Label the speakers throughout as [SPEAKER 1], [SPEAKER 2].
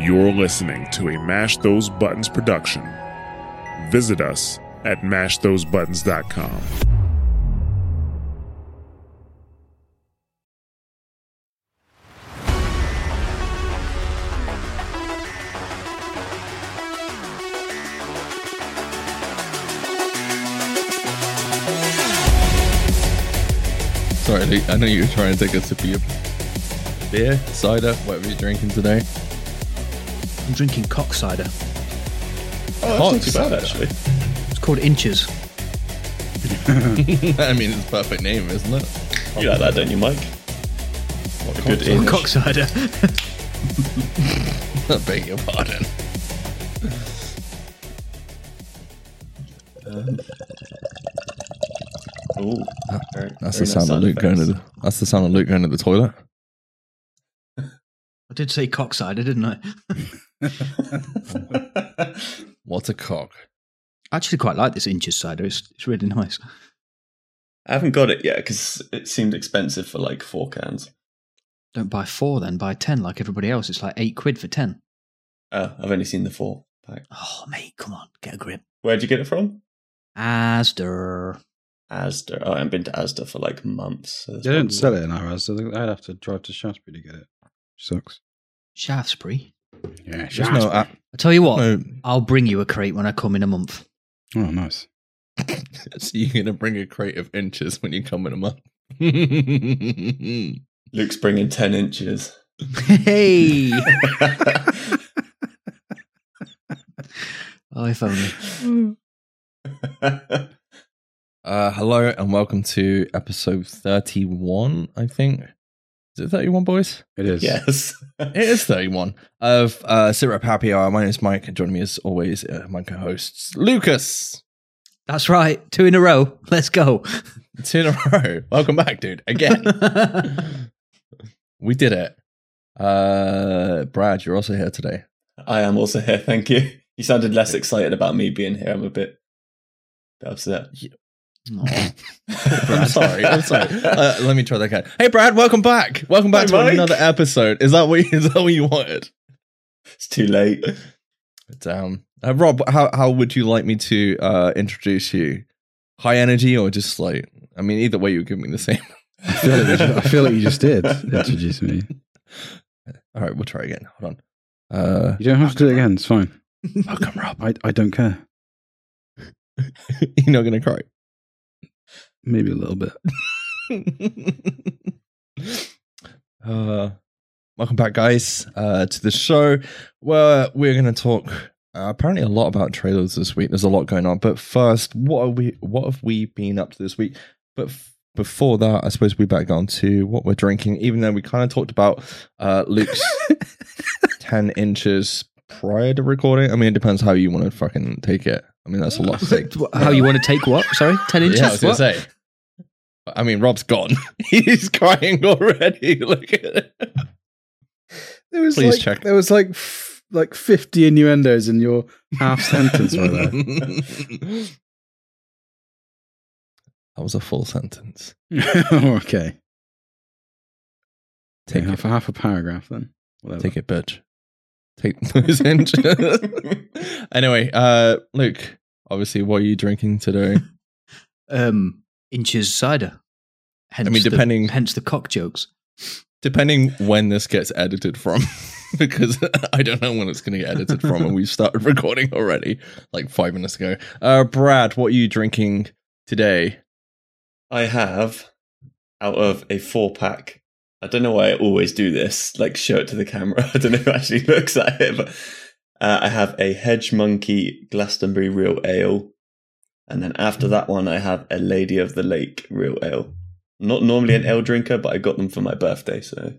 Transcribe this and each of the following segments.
[SPEAKER 1] You're listening to a Mash Those Buttons production. Visit us at mashthosebuttons.com.
[SPEAKER 2] Sorry, I know you were trying to take a sip of your beer, cider, whatever you're drinking today.
[SPEAKER 3] I'm drinking cock cider.
[SPEAKER 2] Oh,
[SPEAKER 4] Not too bad, actually.
[SPEAKER 3] It's called Inches.
[SPEAKER 2] I mean, it's a perfect name, isn't it?
[SPEAKER 4] You like that, don't you, Mike? What a good inch.
[SPEAKER 3] Cock cider.
[SPEAKER 2] I beg your pardon.
[SPEAKER 4] Uh, ooh, very-
[SPEAKER 2] That's
[SPEAKER 4] very
[SPEAKER 2] the
[SPEAKER 4] nice
[SPEAKER 2] sound of Luke going to the. That's the sound of Luke going to the toilet.
[SPEAKER 3] I did say cock cider, didn't I?
[SPEAKER 2] What a cock!
[SPEAKER 3] I actually quite like this Inches cider. It's, it's really nice.
[SPEAKER 4] I haven't got it yet because it seemed expensive for like four cans.
[SPEAKER 3] Don't buy four then, buy ten like everybody else. It's like eight quid for ten.
[SPEAKER 4] Oh, I've only seen the four pack.
[SPEAKER 3] Oh, mate, come on, get a grip.
[SPEAKER 4] Where'd you get it from?
[SPEAKER 3] Asda.
[SPEAKER 4] Asda. Oh, I haven't been to Asda for like months. So
[SPEAKER 5] They don't sell it in Arras, so I'd have to drive to Shaftesbury to get it. Sucks.
[SPEAKER 3] Shaftesbury.
[SPEAKER 5] Yeah,
[SPEAKER 2] There's no, uh,
[SPEAKER 3] I tell you what,
[SPEAKER 2] no.
[SPEAKER 3] I'll bring you a crate when I come in a month.
[SPEAKER 5] Oh, nice.
[SPEAKER 2] So you're gonna bring a crate of inches when you come in a month.
[SPEAKER 4] Luke's bringing 10 inches.
[SPEAKER 3] Hey! oh, if only.
[SPEAKER 2] uh, hello and welcome to episode 31. I think is it 31, boys?
[SPEAKER 5] It is.
[SPEAKER 4] yes.
[SPEAKER 2] It is 31 of uh, SITREP Happy Hour. My name is Mike, and joining me as always, uh, my co-hosts Lucas.
[SPEAKER 3] That's right. Two in a row. Let's go.
[SPEAKER 2] Two in a row. Welcome back, dude. Again, we did it. Uh, Brad, you're also here today.
[SPEAKER 4] I am also here. Thank you. You sounded less excited about me being here. I'm a bit, bit upset.
[SPEAKER 3] Aw.
[SPEAKER 2] I'm sorry. I'm sorry. Uh, let me try that again. Hey, Brad, welcome back. Welcome back
[SPEAKER 4] Hey,
[SPEAKER 2] to
[SPEAKER 4] Mike.
[SPEAKER 2] another episode. Is that what is that what you wanted?
[SPEAKER 4] It's too late.
[SPEAKER 2] Damn. Uh, Rob, how how would you like me to uh, introduce you? High energy or just like? I mean, either way, you give me the same.
[SPEAKER 5] I feel, like you just, I feel like you just did introduce me.
[SPEAKER 2] All right, we'll try again. Hold on. Uh,
[SPEAKER 5] You don't have to do it again. It's fine.
[SPEAKER 2] welcome, Rob.
[SPEAKER 5] I, I don't care.
[SPEAKER 2] You're not gonna cry.
[SPEAKER 5] Maybe a little bit.
[SPEAKER 2] uh, welcome back, guys, uh, to the show where we're going to talk uh, apparently a lot about trailers this week. There's a lot going on, but first, what are we? What have we been up to this week? But f- before that, I suppose we better go on to what we're drinking. Even though we kind of talked about uh, Luke's ten inches prior to recording. I mean, it depends how you want to fucking take it. I mean, that's a lot to take.
[SPEAKER 3] How you want to take what? Sorry? 10 inches?
[SPEAKER 2] Yeah, I was gonna say. I mean, Rob's gone. He's crying already. Look at it.
[SPEAKER 5] There was
[SPEAKER 2] Please
[SPEAKER 5] like,
[SPEAKER 2] check.
[SPEAKER 5] There was like f- like fifty innuendos in your half sentence right there.
[SPEAKER 2] that was a full sentence.
[SPEAKER 5] okay.
[SPEAKER 2] Take
[SPEAKER 5] half,
[SPEAKER 2] it.
[SPEAKER 5] half a paragraph then. Whatever.
[SPEAKER 2] Take it, bitch. Take those inches. anyway, uh, Luke. Obviously, what are you drinking today?
[SPEAKER 3] Um, Inches cider. Hence
[SPEAKER 2] mean,
[SPEAKER 3] the-
[SPEAKER 2] depending-
[SPEAKER 3] hence the cock jokes.
[SPEAKER 2] Depending when this gets edited from, because I don't know when it's going to get edited from, and we started recording already, like five minutes ago. Uh, Brad, what are you drinking today?
[SPEAKER 4] I have out of a four pack. I don't know why I always do this, like show it to the camera. I don't know who actually looks at it, but uh, I have a Hedge Monkey Glastonbury Real Ale. And then after that one, I have a Lady of the Lake Real Ale. Not normally an ale drinker, but I got them for my birthday, so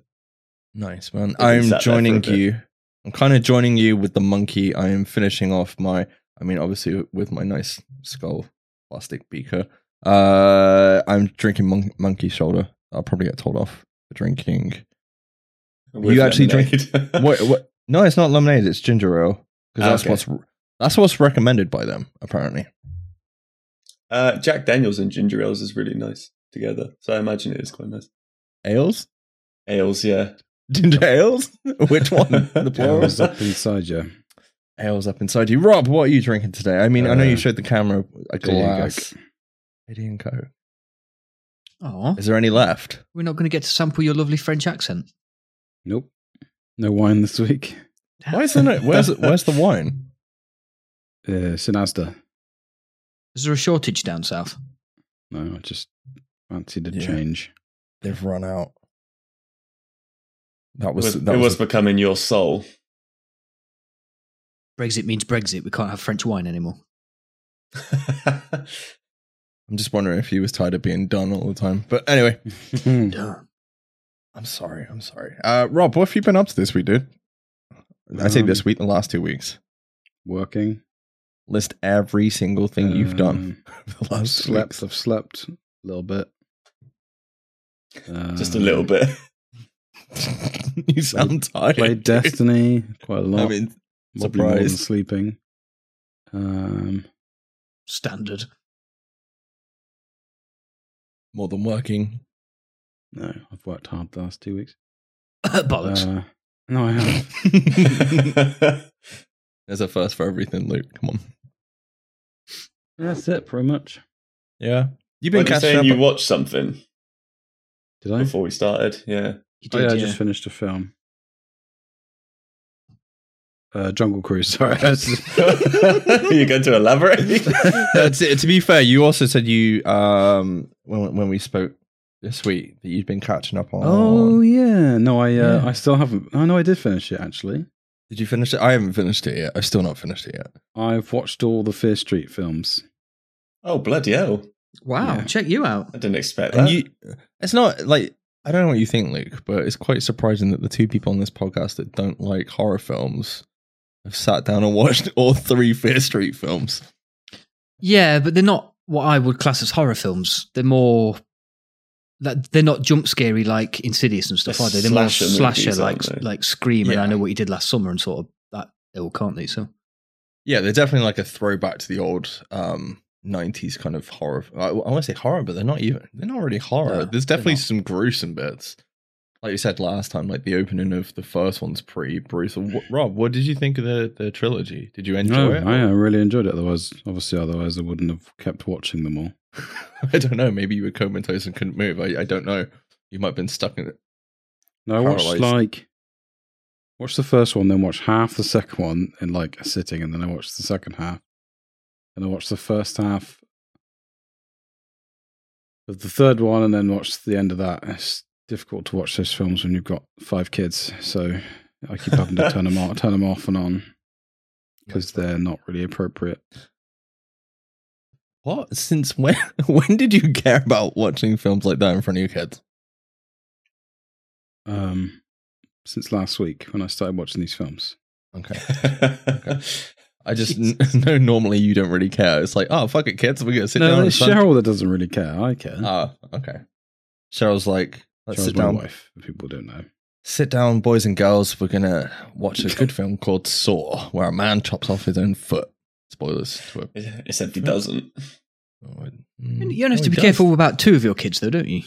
[SPEAKER 2] Nice man. I'm
[SPEAKER 4] sat there for a
[SPEAKER 2] joining you. I'm kind of joining you with the monkey. I am finishing off my. I mean, obviously with my nice skull plastic beaker. Uh, I'm drinking mon- monkey shoulder. I'll probably get told off drinking.
[SPEAKER 4] with
[SPEAKER 2] You actually drink-
[SPEAKER 4] lemonade.
[SPEAKER 2] what? What? No, it's not lemonade. It's ginger ale because that's
[SPEAKER 4] Okay.
[SPEAKER 2] what's that's what's recommended by them apparently.
[SPEAKER 4] Uh, Jack Daniels and ginger ales is really nice together, so I imagine it is quite nice.
[SPEAKER 2] Ales.
[SPEAKER 4] Ales, yeah.
[SPEAKER 2] Ginger ales? Which one? The plural?
[SPEAKER 5] Ales up inside you.
[SPEAKER 2] ales up inside you. Rob, what are you drinking today? I mean, I know you
[SPEAKER 5] Uh,
[SPEAKER 2] showed the camera a glass. Lady and Coke.
[SPEAKER 3] Oh,
[SPEAKER 2] Is there any left?
[SPEAKER 3] we're not going to get to sample your lovely French accent.
[SPEAKER 5] Nope. No wine this week.
[SPEAKER 2] Why is there no? Where's where's the wine?
[SPEAKER 5] Uh, St. Asda.
[SPEAKER 3] Is there a shortage down south?
[SPEAKER 5] No, I just fancied a
[SPEAKER 2] Yeah.
[SPEAKER 5] change.
[SPEAKER 2] They've run out. That
[SPEAKER 4] It
[SPEAKER 2] was
[SPEAKER 4] was,
[SPEAKER 2] that
[SPEAKER 4] it
[SPEAKER 2] was
[SPEAKER 4] was becoming your soul.
[SPEAKER 3] Brexit means Brexit. We can't have French wine anymore.
[SPEAKER 2] I'm just wondering if he was tired of being done all the time. But anyway, I'm sorry. I'm sorry. Uh, Rob, what have you been up to this week, dude? I say
[SPEAKER 5] Um,
[SPEAKER 2] this week, the last two weeks.
[SPEAKER 5] Working.
[SPEAKER 2] List every single thing you've done
[SPEAKER 5] Um,
[SPEAKER 2] for the
[SPEAKER 5] I've
[SPEAKER 2] last two
[SPEAKER 5] slept.
[SPEAKER 2] weeks.
[SPEAKER 5] I've slept a little bit.
[SPEAKER 4] Just a
[SPEAKER 5] Um,
[SPEAKER 4] little bit.
[SPEAKER 2] you sound tired.
[SPEAKER 5] Played Destiny quite a lot.
[SPEAKER 2] I mean,
[SPEAKER 5] Probably more than
[SPEAKER 2] surprised.
[SPEAKER 5] sleeping. Um,
[SPEAKER 3] Standard.
[SPEAKER 2] More than working.
[SPEAKER 5] no, I've worked hard the last two weeks.
[SPEAKER 3] Bollocks.
[SPEAKER 5] Uh, no, I haven't.
[SPEAKER 2] There's a first for everything, Luke. Come on.
[SPEAKER 5] That's it, pretty much.
[SPEAKER 2] Yeah. You've
[SPEAKER 4] When
[SPEAKER 2] been
[SPEAKER 4] you
[SPEAKER 2] catching
[SPEAKER 4] saying
[SPEAKER 2] up.
[SPEAKER 4] you watched something
[SPEAKER 5] Did I?
[SPEAKER 4] before we started, yeah.
[SPEAKER 3] you
[SPEAKER 5] Oh,
[SPEAKER 3] did,
[SPEAKER 5] yeah, I just finished a film. Uh, Jungle Cruise. Sorry, I
[SPEAKER 4] You're going to elaborate?
[SPEAKER 2] Uh, to, to be fair, you also said you um when when we spoke this week that you'd been catching up on.
[SPEAKER 5] oh yeah, no, I uh,
[SPEAKER 2] Yeah.
[SPEAKER 5] I still haven't. Oh no, I did finish it actually.
[SPEAKER 2] Did you finish it? I haven't finished it yet. I've still not finished it yet.
[SPEAKER 5] I've watched all the Fear Street films.
[SPEAKER 4] oh, bloody hell.
[SPEAKER 3] Wow,
[SPEAKER 5] Yeah.
[SPEAKER 3] check you out.
[SPEAKER 4] I didn't expect
[SPEAKER 2] And
[SPEAKER 4] that.
[SPEAKER 2] you, it's not like I don't know what you think, Luke, but it's quite surprising that the two people on this podcast that don't like horror films have sat down and watched all three Fear Street films.
[SPEAKER 3] Yeah, but they're not what I would class as horror films. They're more that they're not jump scary like Insidious and stuff,
[SPEAKER 4] They're
[SPEAKER 3] are they? They're more
[SPEAKER 4] slasher
[SPEAKER 3] like
[SPEAKER 4] they?
[SPEAKER 3] like Scream and I know what you did last summer and sort of that ilk, can't they? So
[SPEAKER 2] Yeah, they're definitely like a throwback to the old um 90s kind of horror. I, I want to say horror, but they're not even. They're not really horror.
[SPEAKER 3] No,
[SPEAKER 2] There's definitely some gruesome bits. Like you said last time, like the opening of the first one's pretty brutal. What, Rob, what did you think of the, the trilogy? Did you enjoy
[SPEAKER 5] No,
[SPEAKER 2] it?
[SPEAKER 5] I, I really enjoyed it. Otherwise, obviously, otherwise I wouldn't have kept watching them all.
[SPEAKER 2] I don't know. Maybe you were comatose and couldn't move. I, I don't know. You might have been stuck in it.
[SPEAKER 5] No, I watched like watched the first one, then watched half the second one in like a sitting, and then I watched the second half, and I watched the first half of the third one, and then watched the end of that. It's difficult to watch those films when you've got five kids, so I keep having to turn them off, turn them off and on because they're not really appropriate.
[SPEAKER 2] What? Since when? When did you care about watching films like that in front of your kids?
[SPEAKER 5] Um, since last week when I started watching these films.
[SPEAKER 2] Okay. I just n- know normally you don't really care. It's like, oh, fuck it, kids. We're to sit down.
[SPEAKER 5] no, it's Cheryl that doesn't really care. I care.
[SPEAKER 2] Ah, okay. Cheryl's like, let's sit
[SPEAKER 5] my
[SPEAKER 2] down.
[SPEAKER 5] wife. If people don't know.
[SPEAKER 2] Sit down, boys and girls. We're going to watch a good film called Saw, where a man chops off his own foot. Spoilers to a.
[SPEAKER 4] Except he doesn't.
[SPEAKER 2] Oh, it-
[SPEAKER 3] you only have
[SPEAKER 2] oh,
[SPEAKER 3] to be
[SPEAKER 2] does.
[SPEAKER 3] careful about two of your kids, though, don't you?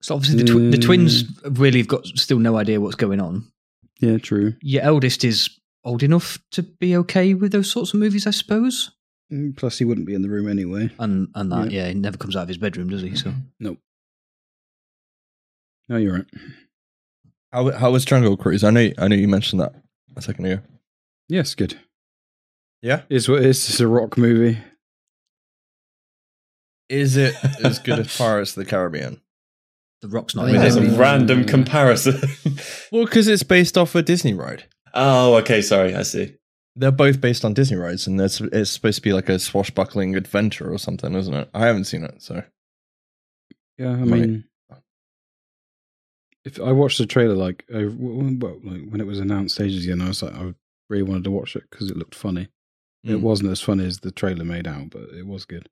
[SPEAKER 3] So obviously the, twi- the
[SPEAKER 5] Mm.
[SPEAKER 3] twins really have got still no idea what's going on.
[SPEAKER 5] Yeah, true.
[SPEAKER 3] Your eldest is old enough to be okay with those sorts of movies, I suppose.
[SPEAKER 5] Mm, Plus, he wouldn't be in the room anyway.
[SPEAKER 3] And and that, yeah, he never comes out of his bedroom, does he? So
[SPEAKER 5] Nope. No, you're right.
[SPEAKER 2] How, how was Jungle Cruise? I know, I know you mentioned that a second ago.
[SPEAKER 5] Yes, good.
[SPEAKER 2] Yeah.
[SPEAKER 5] Is what is this a rock movie?
[SPEAKER 2] Is it as good as Pirates of the Caribbean?
[SPEAKER 3] the Rock's not
[SPEAKER 2] I mean,
[SPEAKER 3] it.
[SPEAKER 4] There's
[SPEAKER 3] is
[SPEAKER 4] a
[SPEAKER 3] he?
[SPEAKER 4] Random comparison.
[SPEAKER 2] Well, because it's based off a Disney ride.
[SPEAKER 4] oh, okay. Sorry. I see.
[SPEAKER 2] They're both based on Disney rides, and it's, it's supposed to be like a swashbuckling adventure or something, isn't it? I haven't seen it, so
[SPEAKER 5] Yeah, I mean, if I watched the trailer like, I, w- well, like when it was announced ages ago, and I was like, I really wanted to watch it because it looked funny. It
[SPEAKER 2] Mm.
[SPEAKER 5] wasn't as funny as the trailer made out, but it was good.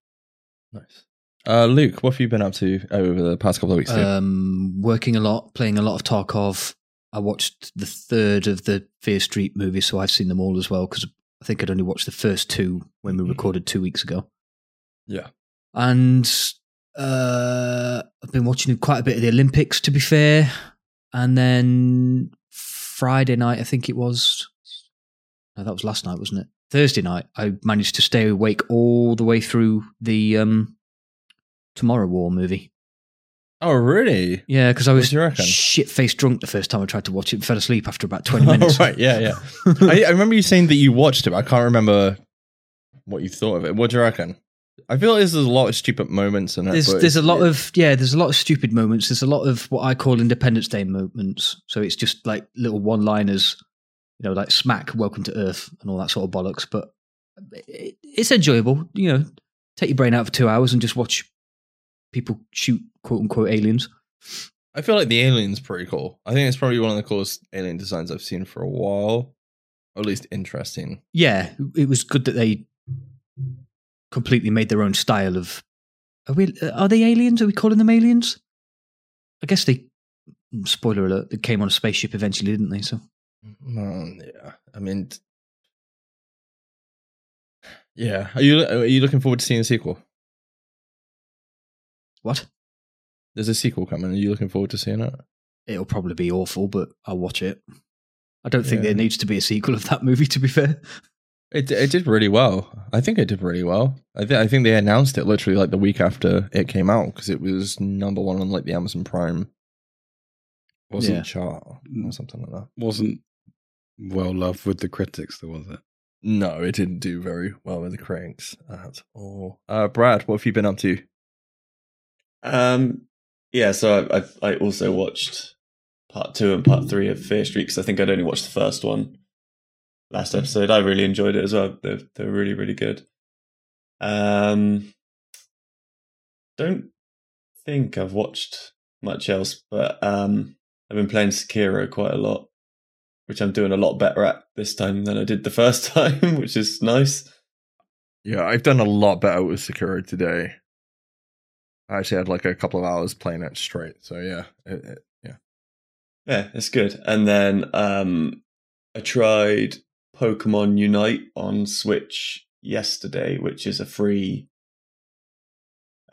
[SPEAKER 2] nice. Uh, Luke, what have you been up to over the past couple of weeks?
[SPEAKER 3] Um, working a lot, playing a lot of Tarkov. I watched the third of the Fear Street movies, so I've seen them all as well because I think I'd only watched the first two when we
[SPEAKER 2] Mhm.
[SPEAKER 3] recorded two weeks ago.
[SPEAKER 2] yeah,
[SPEAKER 3] And uh, I've been watching quite a bit of the Olympics, to be fair. and then Friday night, I think it was. No, that was last night, wasn't it? Thursday night, I managed to stay awake all the way through the um, Tomorrow War movie.
[SPEAKER 2] Oh, really?
[SPEAKER 3] Yeah, because I was
[SPEAKER 2] do you reckon?
[SPEAKER 3] shit faced drunk the first time I tried to watch it. and Fell asleep after about twenty minutes.
[SPEAKER 2] Oh, right, yeah, yeah. I, I remember you saying that you watched it. But I can't remember what you thought of it. What do you reckon? I feel like there's a lot of stupid moments in it.
[SPEAKER 3] There's there's a lot of yeah, there's a lot of stupid moments. There's a lot of what I call Independence Day moments. So it's just like little one liners, you know, like smack, welcome to Earth, and all that sort of bollocks. But it, it's enjoyable. You know, take your brain out for two hours and just watch people shoot quote unquote aliens.
[SPEAKER 2] I feel like the alien's pretty cool. I think it's probably one of the coolest alien designs I've seen for a while. Or at least interesting.
[SPEAKER 3] Yeah, it was good that they completely made their own style of. Are we? Uh, are they aliens? Are we calling them aliens? I guess they. Hmm, spoiler alert! They came on a spaceship eventually, didn't they? So
[SPEAKER 2] yeah, I mean, yeah. Are you are you looking forward to seeing a sequel?
[SPEAKER 3] what?
[SPEAKER 2] There's a sequel coming. Are you looking forward to seeing it?
[SPEAKER 3] It'll probably be awful, but I'll watch it. I don't think
[SPEAKER 2] Yeah.
[SPEAKER 3] there needs to be a sequel of that movie. To be fair,
[SPEAKER 2] It it did really well. I think it did really well. I think I think they announced it literally like the week after it came out because it was number one on like the Amazon Prime
[SPEAKER 5] Wasn't
[SPEAKER 3] Yeah.
[SPEAKER 2] chart or something like that.
[SPEAKER 5] wasn't well loved with the critics, though, was it?
[SPEAKER 2] No, it didn't do very well with the critics at all. Uh, Brad, what have you been up to?
[SPEAKER 4] Um, yeah, so I, I I also watched part two and part three of Fear Street because I think I'd only watched the first one last episode. I really enjoyed it as well. They're they're really really good. Um, don't think I've watched much else, but um, I've been playing Sekiro quite a lot, which I'm doing a lot better at this time than I did the first time, which is nice.
[SPEAKER 2] Yeah, I've done a lot better with Sekiro today. I actually had like a couple of hours playing it straight. So yeah, it, it, yeah.
[SPEAKER 4] Yeah, it's good. And then um I tried Pokemon Unite on Switch yesterday, which is a free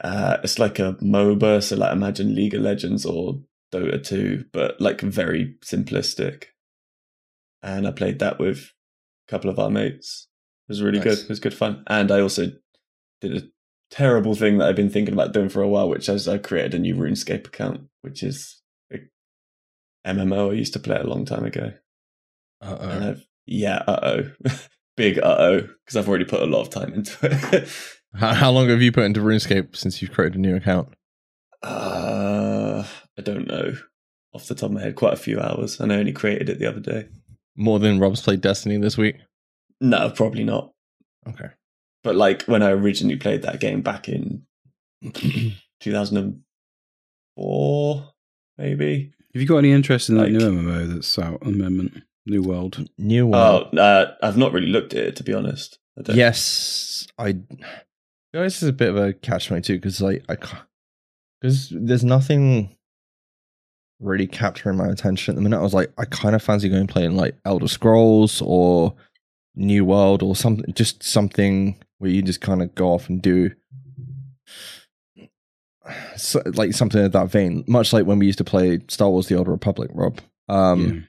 [SPEAKER 4] uh it's like a MOBA, so like imagine League of Legends or Dota 2, but like very simplistic. And I played that with a couple of our mates. It was really
[SPEAKER 2] Nice.
[SPEAKER 4] good. It was good fun. And I also did a terrible thing that I've been thinking about doing for a while, which is I created a new RuneScape account, which is a MMO I used to play a long time ago.
[SPEAKER 2] Uh-oh.
[SPEAKER 4] I've, yeah, uh oh. Big uh oh, because I've already put a lot of time into it.
[SPEAKER 2] How, how long have you put into RuneScape since you've created a new account?
[SPEAKER 4] uh, I don't know. Off the top of my head, quite a few hours, and I only created it the other day.
[SPEAKER 2] More than Rob's played Destiny this week.
[SPEAKER 4] No, probably not.
[SPEAKER 2] Okay.
[SPEAKER 4] But like when I originally played that game back in 2004, maybe.
[SPEAKER 5] Have you got any interest in that
[SPEAKER 4] Like-
[SPEAKER 5] new MMO that's out at the moment? New World.
[SPEAKER 2] New World.
[SPEAKER 4] Oh, uh, I've not really looked at it to be honest. I don't-
[SPEAKER 2] yes, I. You know, this is a bit of a catch twenty two because like I can't because there's nothing really capturing my attention at the minute. I was like, I kind of fancy going playing like Elder Scrolls or New World or something, just something where you just kind of go off and do. So, like something of that vein, much like when we used to play Star Wars: The Old Republic, Rob. Um,
[SPEAKER 5] yeah.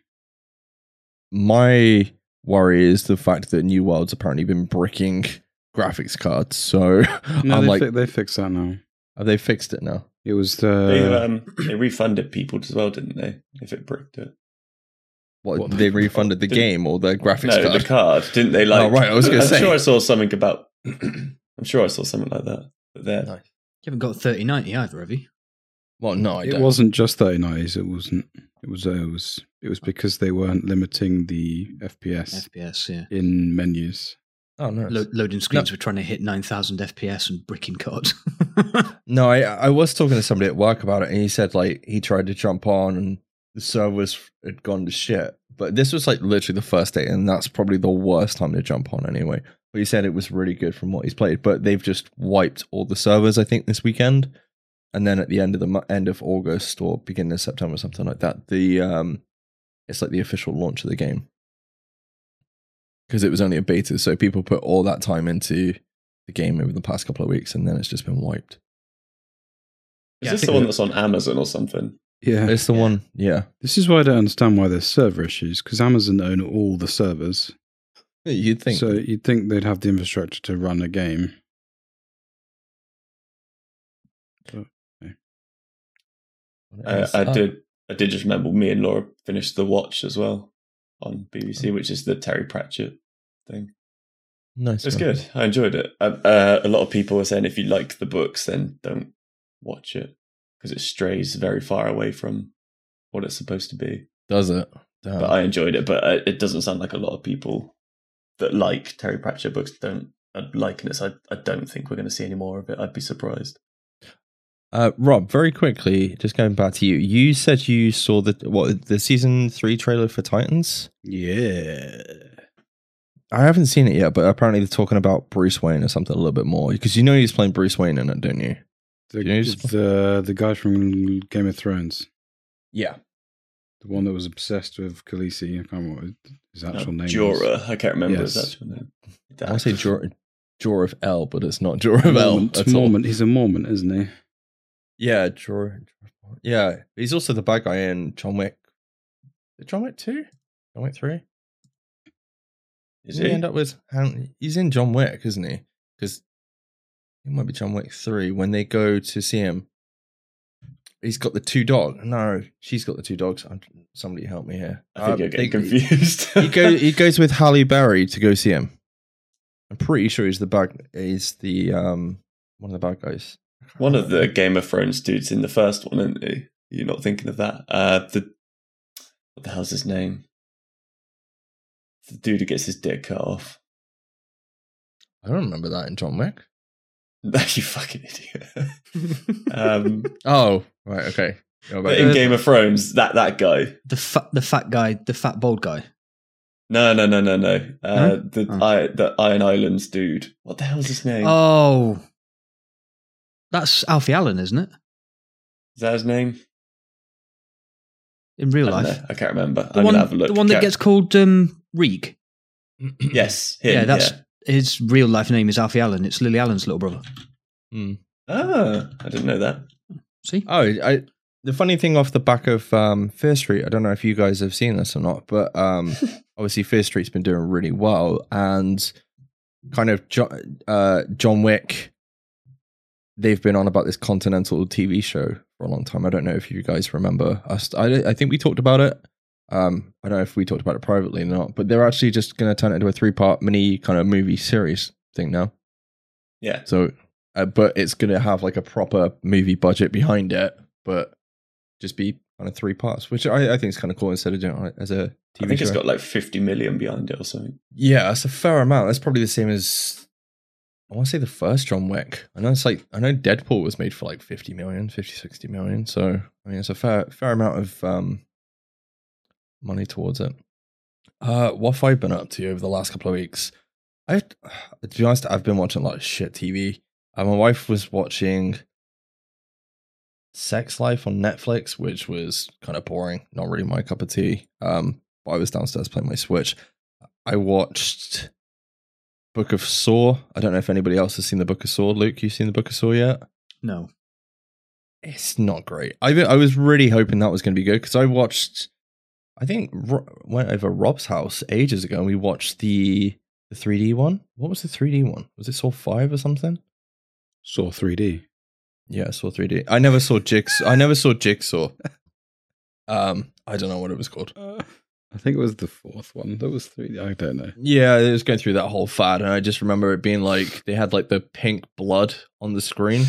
[SPEAKER 2] My worry is the fact that New World's apparently been bricking graphics cards. So
[SPEAKER 5] No,
[SPEAKER 2] I'm
[SPEAKER 5] they,
[SPEAKER 2] like,
[SPEAKER 5] fi- they fixed that now.
[SPEAKER 2] have they fixed it now?
[SPEAKER 5] It was
[SPEAKER 4] They,
[SPEAKER 5] the
[SPEAKER 4] um, they refunded people as well, didn't they? If it bricked it.
[SPEAKER 2] What,
[SPEAKER 5] What-
[SPEAKER 2] they refunded the game or the graphics
[SPEAKER 4] no,
[SPEAKER 2] card?
[SPEAKER 4] the card. Didn't they like?
[SPEAKER 2] Oh, right, I was gonna say.
[SPEAKER 4] I'm sure I saw something about. I'm sure I saw something like that. But there,
[SPEAKER 2] Nice.
[SPEAKER 3] you haven't got thirty ninety either, have you?
[SPEAKER 2] Well, no, I
[SPEAKER 5] it
[SPEAKER 2] don't.
[SPEAKER 5] wasn't just 3090s. It wasn't. It was. Uh, it was. It was because they weren't limiting the FPS
[SPEAKER 3] FPS, yeah.
[SPEAKER 5] in menus.
[SPEAKER 2] Oh no,
[SPEAKER 3] Lo- loading screens were trying to hit nine thousand FPS and bricking cards.
[SPEAKER 2] no. I I was talking to somebody at work about it, and he said like he tried to jump on and the servers had gone to shit. But this was like literally the first day, and that's probably the worst time to jump on anyway. But he said it was really good from what he's played. But they've just wiped all the servers, I think, this weekend, and then at the end of the end of August or beginning of September, something like that. The um, it's like the official launch of the game because it was only a beta, so people put all that time into the game over the past couple of weeks, and then it's just been wiped.
[SPEAKER 4] is
[SPEAKER 3] Yeah,
[SPEAKER 4] this the one that's on Amazon or something?
[SPEAKER 5] Yeah.
[SPEAKER 2] It's the one. Yeah.
[SPEAKER 5] This is why I don't understand why there's server issues because Amazon own all the servers.
[SPEAKER 2] You'd think.
[SPEAKER 5] So you'd think they'd have the infrastructure to run a game.
[SPEAKER 4] Uh, I did. I did just remember me and Laura finished The Watch as well on BBC, which is the Terry Pratchett thing.
[SPEAKER 2] Nice.
[SPEAKER 4] It's good. I enjoyed it. Uh, uh, a lot of people were saying if you like the books, then don't watch it because it strays very far away from what it's supposed to be.
[SPEAKER 2] Does it? Damn.
[SPEAKER 4] But I enjoyed it. But uh, it doesn't sound like a lot of people that like Terry Pratchett books don't uh, liking it. So I, I don't think we're going to see any more of it. I'd be surprised.
[SPEAKER 2] Uh, Rob, very quickly, just going back to you. You said you saw the what the season three trailer for Titans.
[SPEAKER 5] Yeah.
[SPEAKER 2] I haven't seen it yet, but apparently they're talking about Bruce Wayne or something a little bit more because you know he's playing Bruce Wayne in it, don't you?
[SPEAKER 5] The,
[SPEAKER 2] You know,
[SPEAKER 5] the the guy from Game of Thrones,
[SPEAKER 2] Yeah.
[SPEAKER 5] the one that was obsessed with Khaleesi. I can't remember what his actual name. was.
[SPEAKER 4] Jorah. I can't remember his
[SPEAKER 5] Yes.
[SPEAKER 4] actual name.
[SPEAKER 2] I want say Jor, Jor of L, but it's not Jor of L. At all.
[SPEAKER 5] Mormont. He's a Mormon, isn't he?
[SPEAKER 2] Yeah, Jor. Yeah, he's also the bad guy in John Wick. John Wick two? John Wick three?
[SPEAKER 4] Is
[SPEAKER 2] he
[SPEAKER 4] he?
[SPEAKER 2] end up with? He's in John Wick, isn't he? Because it might be John Wick three when they go to see him. He's got the two dogs. No, she's got the two dogs. Somebody help me here.
[SPEAKER 4] I think
[SPEAKER 2] Um,
[SPEAKER 4] you're getting
[SPEAKER 2] they-
[SPEAKER 4] confused.
[SPEAKER 2] he goes. He goes with Halle Berry to go see him. I'm pretty sure he's the bad. He's the um one of the bad guys.
[SPEAKER 4] One of the Game of Thrones dudes in the first one, isn't he? You're not thinking of that. Uh, the what the hell's his name? The dude who gets his dick cut off.
[SPEAKER 2] I don't remember that in John Wick.
[SPEAKER 4] you fucking idiot. um,
[SPEAKER 2] Oh, right, okay.
[SPEAKER 4] But in Game of Thrones, that that guy.
[SPEAKER 3] The fat, the fat guy, the fat bald guy.
[SPEAKER 4] No, no, no, no, no. Uh, the
[SPEAKER 3] Oh.
[SPEAKER 4] I, the Iron Islands dude. What the hell's his name?
[SPEAKER 3] Oh, that's Alfie Allen, isn't it?
[SPEAKER 4] Is that his name?
[SPEAKER 3] In real
[SPEAKER 4] I,
[SPEAKER 3] life,
[SPEAKER 4] know. I can't remember.
[SPEAKER 3] the
[SPEAKER 4] I'm
[SPEAKER 3] one,
[SPEAKER 4] gonna have a look.
[SPEAKER 3] the one that
[SPEAKER 4] Ca-
[SPEAKER 3] gets called um, Reek.
[SPEAKER 4] yes, him,
[SPEAKER 3] yeah, that's
[SPEAKER 4] yeah.
[SPEAKER 3] his real life name is Alfie Allen. It's Lily Allen's little brother.
[SPEAKER 4] Ah, I didn't know that.
[SPEAKER 3] See,
[SPEAKER 2] Oh, I. The funny thing off the back of um, Fear Street, I don't know if you guys have seen this or not, but um, obviously Fear Street's been doing really well, and kind of jo- uh, John Wick. They've been on about this Continental TV show for a long time. I don't know if you guys remember us. I, I think we talked about it. Um, I don't know if we talked about it privately or not, but they're actually just going to turn it into a three part mini kind of movie series thing now.
[SPEAKER 4] Yeah,
[SPEAKER 2] So, uh, but it's going to have like a proper movie budget behind it, but just be kind of three parts, which I, I think is kind of cool instead of doing it as a TV show.
[SPEAKER 4] I think
[SPEAKER 2] show.
[SPEAKER 4] it's got like 50 million behind it or something.
[SPEAKER 2] yeah, that's a fair amount. That's probably the same as I want to say the first John Wick. I know it's like I know Deadpool was made for like 50 million, 50, 60 million. So I mean, it's a fair fair amount of um, money towards it. Uh, what have I been up to over the last couple of weeks? I, to be honest, I've been watching a lot of shit TV. Uh, my wife was watching Sex Life on Netflix, which was kind of boring, not really my cup of tea. Um, but I was downstairs playing my Switch. I watched Book of Saw. I don't know if anybody else has seen the Book of Saw. Luke, you seen the Book of Saw yet?
[SPEAKER 3] no.
[SPEAKER 2] It's not great. I I was really hoping that was going to be good because I watched. I think Ro- went over Rob's house ages ago and we watched the the 3D one. What was the 3D one? Was it Saw Five or something?
[SPEAKER 5] Saw 3D.
[SPEAKER 2] Yeah, saw 3D. I never saw Jigsaw. I never saw Jigsaw. Um, I don't know what it was called.
[SPEAKER 5] I think it was the fourth one. That was three. I don't know.
[SPEAKER 2] Yeah, it was going through that whole fad, and I just remember it being like they had like the pink blood on the screen,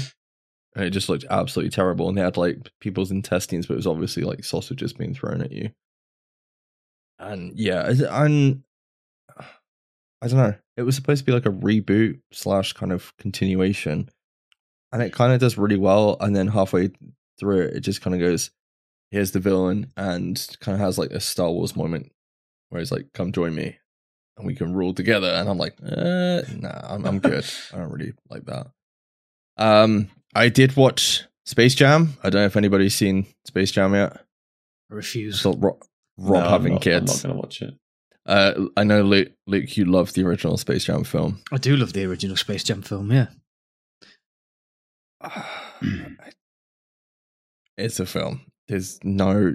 [SPEAKER 2] and it just looked absolutely terrible. And they had like people's intestines, but it was obviously like sausages being thrown at you. And yeah, and I don't know. It was supposed to be like a reboot slash kind of continuation, and it kind of does really well. And then halfway through it, it just kind of goes, "Here's the villain," and kind of has like a Star Wars moment where he's like, "Come join me." and we can rule together. And I'm like, uh, nah, I'm, I'm good. I don't really like that. Um, I did watch Space Jam. I don't know if anybody's seen Space Jam yet.
[SPEAKER 3] I refuse.
[SPEAKER 2] So Rob, Rob
[SPEAKER 4] No,
[SPEAKER 2] having
[SPEAKER 4] I'm not,
[SPEAKER 2] kids.
[SPEAKER 4] I'm not going to watch it.
[SPEAKER 2] Uh, I know Luke, Luke, you love the original Space Jam film.
[SPEAKER 3] I do love the original Space Jam film. Yeah,
[SPEAKER 2] it's a film. There's no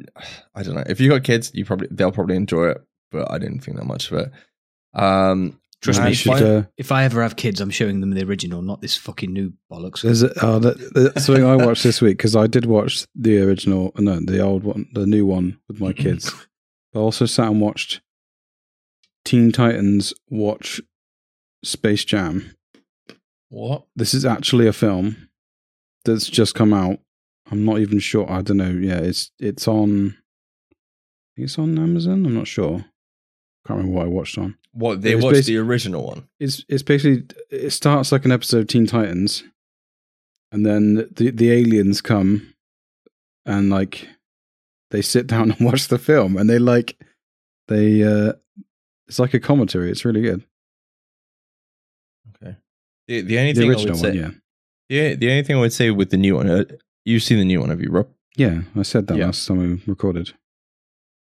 [SPEAKER 2] I don't know. If you got kids, you probably they'll probably enjoy it, but I didn't think that much of it. Um
[SPEAKER 3] Trust me,
[SPEAKER 5] you should,
[SPEAKER 2] fin-
[SPEAKER 5] uh,
[SPEAKER 3] If I ever have kids, I'm showing them the original, not this fucking new bollocks.
[SPEAKER 5] There's a, oh, that, that's something I watched this week because I did watch the original, no, the old one, the new one with my kids. I also sat and watched Teen Titans watch Space Jam.
[SPEAKER 2] what?
[SPEAKER 5] This is actually a film that's just come out. I'm not even sure. I don't know. Yeah, it's it's on. I think it's on Amazon. I'm not sure. Can't remember what I watched on.
[SPEAKER 2] What they
[SPEAKER 5] It's
[SPEAKER 2] watched the original one.
[SPEAKER 5] It's it's basically it starts like an episode of Teen Titans, and then the the aliens come, and like they sit down and watch the film, and they like they uh it's like a commentary. It's really good.
[SPEAKER 2] Okay. The the only
[SPEAKER 5] The
[SPEAKER 2] thing I would
[SPEAKER 5] one,
[SPEAKER 2] say,
[SPEAKER 5] yeah,
[SPEAKER 2] yeah. The only thing I would say with the new one, uh, you've seen the new one, have you, Rob?
[SPEAKER 5] yeah. I said that
[SPEAKER 2] Yeah.
[SPEAKER 5] last time we recorded.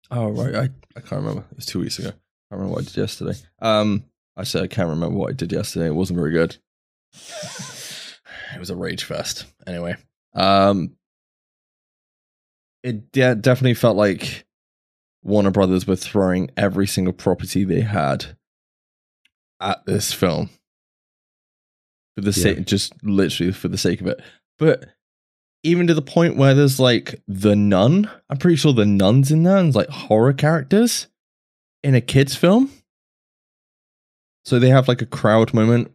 [SPEAKER 2] Oh right, I, I can't remember. It was two weeks ago. I can't remember what I did yesterday. Um, I said I can't remember what I did yesterday. It wasn't very good. It was a rage fest. Anyway, um, it de- definitely felt like Warner Brothers were throwing every single property they had at this film for the
[SPEAKER 5] Yeah.
[SPEAKER 2] sake, just literally for the sake of it. But even to the point where there's like the nun. I'm pretty sure the nuns in there and like horror characters in a kids film. So they have like a crowd moment,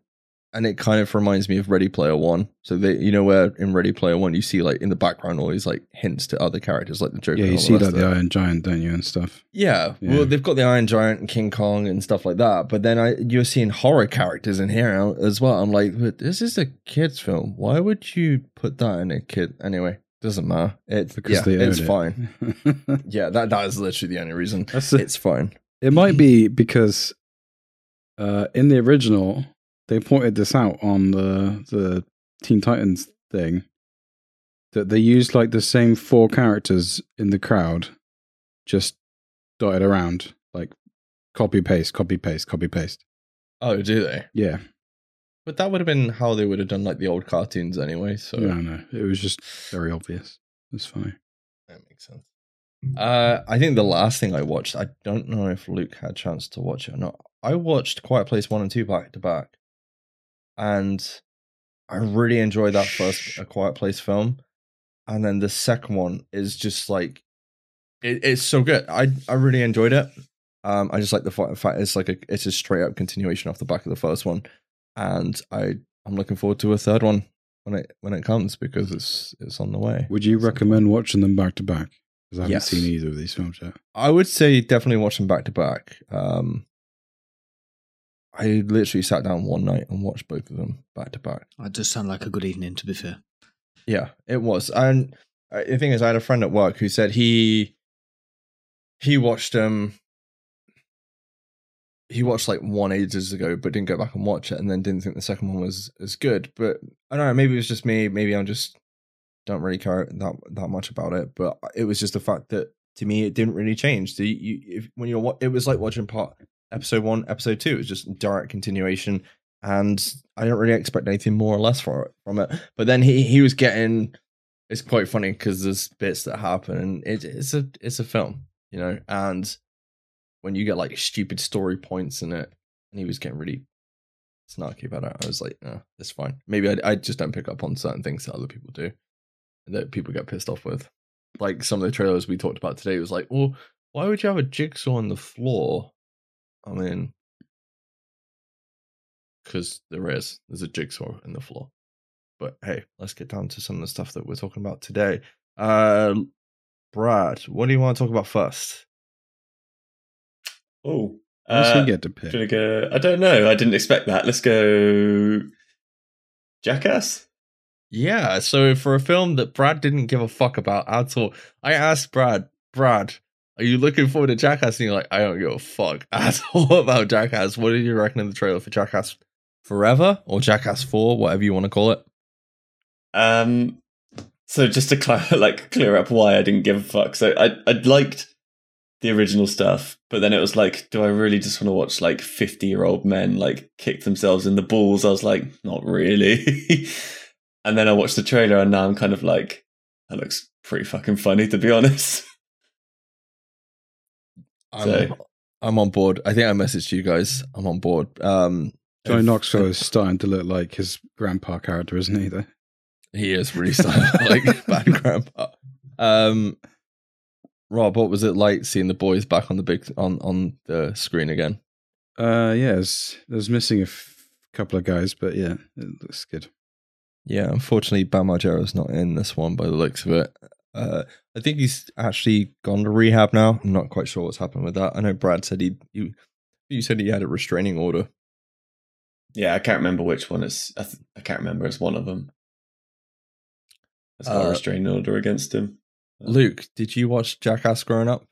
[SPEAKER 2] and it kind of reminds me of Ready Player One. So they, you know, where in Ready Player One you see like in the background all these like hints to other characters, like the Joker.
[SPEAKER 5] Yeah, you see that the. Iron Giant, don't you, and stuff.
[SPEAKER 2] Yeah,
[SPEAKER 5] Yeah.
[SPEAKER 2] well, they've got the Iron Giant and King Kong and stuff like that. But then I, you're seeing horror characters in here as well. I'm like, but this is a kids' film. Why would you put that in a kid? Anyway, doesn't matter. It's
[SPEAKER 5] Because
[SPEAKER 2] yeah, it's
[SPEAKER 5] it.
[SPEAKER 2] fine. Yeah, that that is literally the only reason.
[SPEAKER 5] That's the-
[SPEAKER 2] It's fine.
[SPEAKER 5] It might be because uh, in the original they pointed this out on the the Teen Titans thing that they used like the same four characters in the crowd, just dotted around like copy paste, copy paste, copy paste.
[SPEAKER 2] Oh, do they?
[SPEAKER 5] Yeah,
[SPEAKER 2] But that would have been how they would have done like the old cartoons anyway. So
[SPEAKER 5] no, no, it was just very obvious. It's funny.
[SPEAKER 2] that makes sense. Uh, I think the last thing I watched, I don't know if Luke had a chance to watch it or not. I watched Quiet Place one and two back to back, and I really enjoyed that first A Quiet Place film, and then the second one is just like it, it's so good. I I really enjoyed it. Um, I just like the fa- fact it's like a it's a straight up continuation off the back of the first one, and I I'm looking forward to a third one when it when it comes because it's it's on the way.
[SPEAKER 5] Would you recommend watching them back to back? Because I haven't
[SPEAKER 2] Yes.
[SPEAKER 5] seen either of these films yet.
[SPEAKER 2] I would say definitely watch them back to back. Um, I literally sat down one night and watched both of them back to back.
[SPEAKER 3] That does sound like a good evening, to be fair.
[SPEAKER 2] Yeah, it was. And uh, the thing is, I had a friend at work who said he he watched um he watched like one ages ago, but didn't go back and watch it, and then didn't think the second one was as good. But I don't know. Maybe it was just me. Maybe I'm just don't really care that that much about it. But it was just the fact that to me, it didn't really change. The you if, when you're it was like watching part episode one, episode two. It was just direct continuation, and I don't really expect anything more or less for it from it. But then he he was getting. It's quite funny because there's bits that happen, and it, it's a it's a film, you know, and when you get like stupid story points in it, and he was getting really snarky about it. I was like, no, it's fine. Maybe I, I just don't pick up on certain things that other people do, that people get pissed off with. Like some of the trailers we talked about today was like, well, why would you have a jigsaw on the floor? I mean, because there is. There's a jigsaw in the floor. But hey, let's get down to some of the stuff that we're talking about today. Uh, Brad, what do you want to talk about first?
[SPEAKER 4] Oh,
[SPEAKER 5] What does
[SPEAKER 4] uh,
[SPEAKER 5] he get to pick?
[SPEAKER 4] should I go? I don't know. I didn't expect that. Let's go. Jackass.
[SPEAKER 2] Yeah, so for a film that Brad didn't give a fuck about at all, I asked Brad, Brad, are you looking forward to Jackass? And you're like, I don't give a fuck at all about Jackass. What did you reckon of the trailer for Jackass Forever or Jackass 4, whatever you want to call it?
[SPEAKER 4] Um, so just to clear, like clear up why I didn't give a fuck. So I I liked the original stuff, but then it was like, do I really just want to watch like fifty year old men like kick themselves in the balls? I was like, not really. and then I watched the trailer, and now I'm kind of like, That looks pretty fucking funny, to be honest.
[SPEAKER 2] I'm,
[SPEAKER 4] So-
[SPEAKER 2] I'm on board. I think I messaged you guys. I'm on board. Um,
[SPEAKER 5] Johnny Knoxville is starting to look like his grandpa character, isn't he? Though?
[SPEAKER 2] He is really starting like bad grandpa. Um, Rob, what was it like seeing the boys back on the big on on the screen again?
[SPEAKER 5] Uh, yeah, there's, there's missing a f- couple of guys, but yeah, it looks good.
[SPEAKER 2] Yeah, unfortunately, Bam Margera's not in this one by the looks of it. Uh, I think he's actually gone to rehab now. I'm not quite sure what's happened with that. I know Brad said he you you said he had a restraining order.
[SPEAKER 4] Yeah, I can't remember which one it's. I, th- I can't remember. It's one of them. It's got
[SPEAKER 2] Uh,
[SPEAKER 4] a restraining order against him.
[SPEAKER 2] Luke, did you watch Jackass growing up?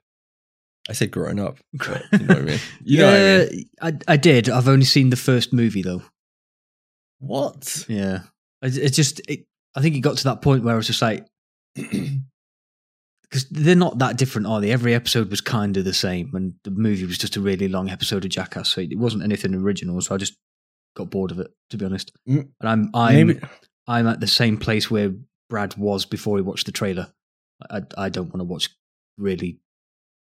[SPEAKER 2] I said growing up. but you know what I mean. You know
[SPEAKER 3] yeah,
[SPEAKER 2] what I mean.
[SPEAKER 3] I, I did. I've only seen the first movie though.
[SPEAKER 2] What?
[SPEAKER 3] Yeah, it, it just. It, I think it got to that point where I was just like, because they're not that different, are they? Every episode was kind of the same, and the movie was just a really long episode of Jackass, so it wasn't anything original. So I just got bored of it, to be honest.
[SPEAKER 2] Mm,
[SPEAKER 3] And I'm I'm
[SPEAKER 2] Maybe
[SPEAKER 3] I'm at the same place where Brad was before he watched the trailer. I I don't want to watch really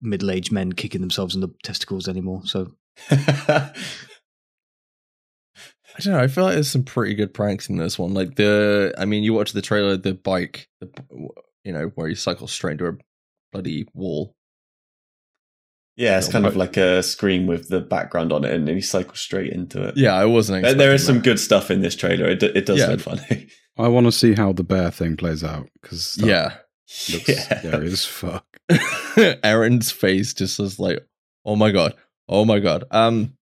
[SPEAKER 3] middle aged men kicking themselves in the testicles anymore. So
[SPEAKER 2] I don't know. I feel like there's some pretty good pranks in this one. Like the, I mean, you watch the trailer, the bike, the, you know, where he cycles straight into a bloody wall.
[SPEAKER 4] yeah, it's kind of like a screen with the background on it, and then he cycles straight into it.
[SPEAKER 2] Yeah, I wasn't.
[SPEAKER 4] There- there is
[SPEAKER 2] expecting
[SPEAKER 4] some good stuff in this trailer. It, it does
[SPEAKER 2] Yeah.
[SPEAKER 4] look funny.
[SPEAKER 5] I want to see how the bear thing plays out because.
[SPEAKER 2] Yeah,
[SPEAKER 5] looks
[SPEAKER 4] yeah.
[SPEAKER 5] scary as fuck.
[SPEAKER 2] Aaron's face just was like, "Oh my god, oh my god." Um,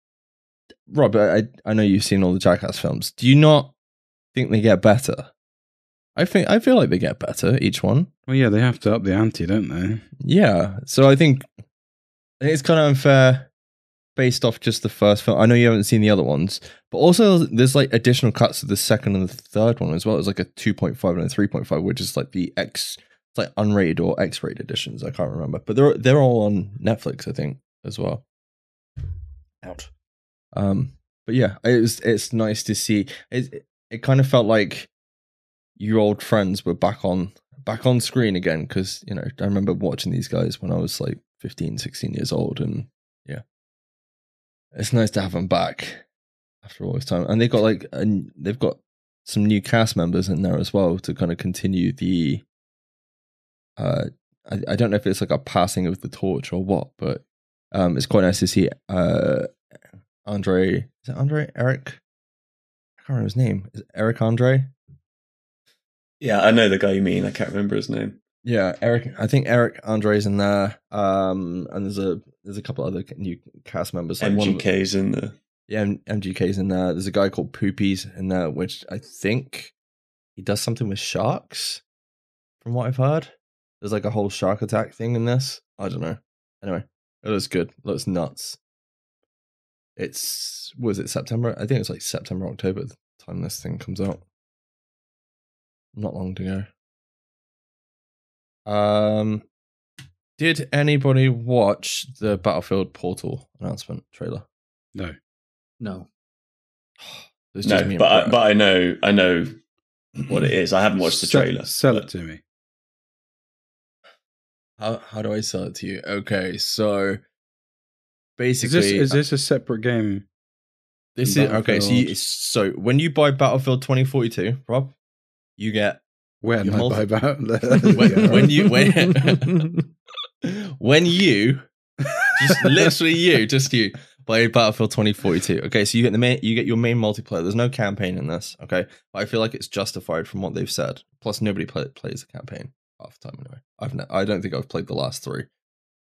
[SPEAKER 2] Rob, I I know you've seen all the Jackass films. Do you not think they get better? I think I feel like they get better each one.
[SPEAKER 5] Well, yeah, they have to up the ante, don't they?
[SPEAKER 2] Yeah. So I think, it's kind of unfair based off just the first film. I know you haven't seen the other ones, but also there's like additional cuts of the second and the third one as well. It's like a 2.5 and a 3.5, which is like the X, it's like unrated or X rated editions. I can't remember, but they're they're all on Netflix, I think, as well. Out. Um, but yeah, it was it's nice to see. It it kind of felt like your old friends were back on back on screen again because you know i remember watching these guys when i was like 15 16 years old and yeah. It's nice to have them back after all this time. And they've got like they've got some new cast members in there as well to kind of continue the uh I, I don't know if it's like a passing of the torch or what but um it's quite nice to see uh andre is it andre? Eric? I can't remember his name. Is eric andre
[SPEAKER 4] Yeah, I know the guy you mean. I can't remember his name.
[SPEAKER 2] Yeah, Eric. I think Eric Andre's in there. Um, and there's a there's a couple other new cast members. Like
[SPEAKER 4] MGK's in there.
[SPEAKER 2] yeah, MGK's in there. There's a guy called Poopies in there, which I think he does something with sharks. From what I've heard, there's like a whole shark attack thing in this. I don't know. Anyway, it looks good. It looks nuts. It's was it September? I think it's like September October time this thing comes out. Not long to go. Um, did anybody watch the Battlefield Portal announcement trailer?
[SPEAKER 5] No.
[SPEAKER 3] no,
[SPEAKER 2] It's
[SPEAKER 4] No,
[SPEAKER 2] me
[SPEAKER 4] but I, but I know I know what it is. I haven't watched the trailer.
[SPEAKER 5] Sell
[SPEAKER 4] but-
[SPEAKER 5] it to me.
[SPEAKER 2] how how do I sell it to you? Okay, so
[SPEAKER 5] Is
[SPEAKER 2] basically,
[SPEAKER 5] this is this a separate game?
[SPEAKER 2] This is okay. So, you, so when you buy Battlefield 2042, Rob, you get
[SPEAKER 5] When
[SPEAKER 2] Your
[SPEAKER 5] I
[SPEAKER 2] multi- when, when you when when you just literally you just you play Battlefield 2042. Okay, so you get the main you get your main multiplayer. There's no campaign in this. Okay, but I feel like it's justified from what they've said. Plus, nobody play, plays the campaign half the time anyway. I've ne- I don't think I've played the last three.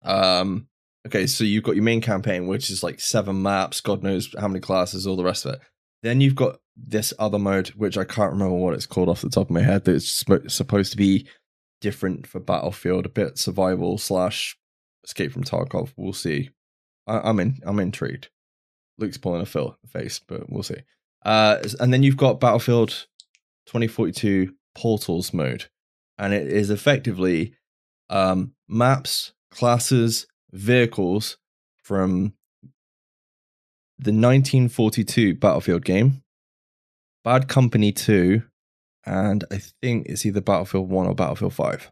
[SPEAKER 2] Um. Okay, so you've got your main campaign, which is like seven maps, God knows how many classes, all the rest of it. Then you've got this other mode, which I can't remember what it's called off the top of my head. That's supposed to be different for Battlefield, a bit survival slash Escape from Tarkov. We'll see. I- I'm in. I'm intrigued. Luke's pulling a Phil face, but we'll see. Uh, and then you've got Battlefield 2042 Portals mode, and it is effectively um, maps, classes, vehicles from the 1942 Battlefield game, Bad Company 2, and I think it's either Battlefield 1 or Battlefield 5.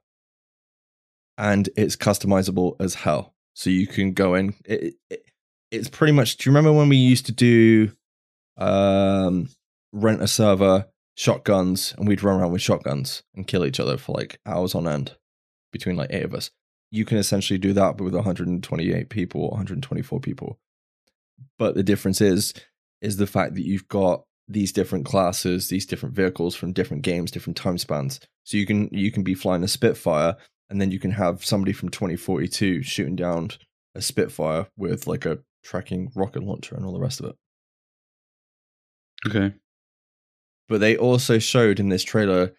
[SPEAKER 2] And it's customizable as hell. So you can go in. It, it, it's pretty much. Do you remember when we used to do um, rent a server, shotguns, and we'd run around with shotguns and kill each other for like hours on end between like eight of us? You can essentially do that, but with 128 people, 124 people. But the difference is, is the fact that you've got these different classes, these different vehicles from different games, different time spans. So you can you can be flying a Spitfire, and then you can have somebody from 2042 shooting down a Spitfire with like a tracking rocket launcher and all the rest of it.
[SPEAKER 5] Okay.
[SPEAKER 2] But they also showed in this trailer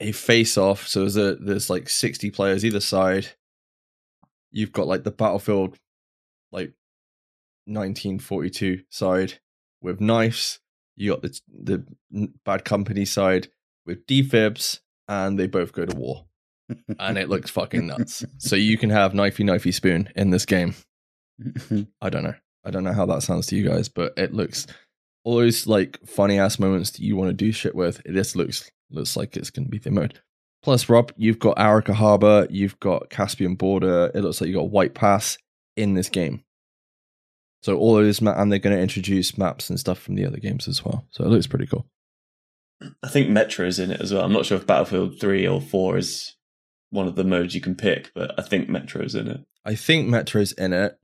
[SPEAKER 2] a face off. So there's a there's like 60 players either side. You've got like the battlefield like 1942 side with knives. You got the the bad company side with defibs, and they both go to war, and it looks fucking nuts. So you can have knifey knifey spoon in this game. I don't know. I don't know how that sounds to you guys, but it looks all those like funny ass moments that you want to do shit with. This looks looks like it's going to be the mode. Plus, Rob, you've got Arica Harbor, you've got Caspian Border. It looks like you got White Pass in this game. So all of this, ma- and they're going to introduce maps and stuff from the other games as well. So it looks pretty cool.
[SPEAKER 4] I think Metro is in it as well. I'm not sure if Battlefield 3 or 4 is one of the modes you can pick, but I think Metro's in it.
[SPEAKER 2] I think Metro's in it.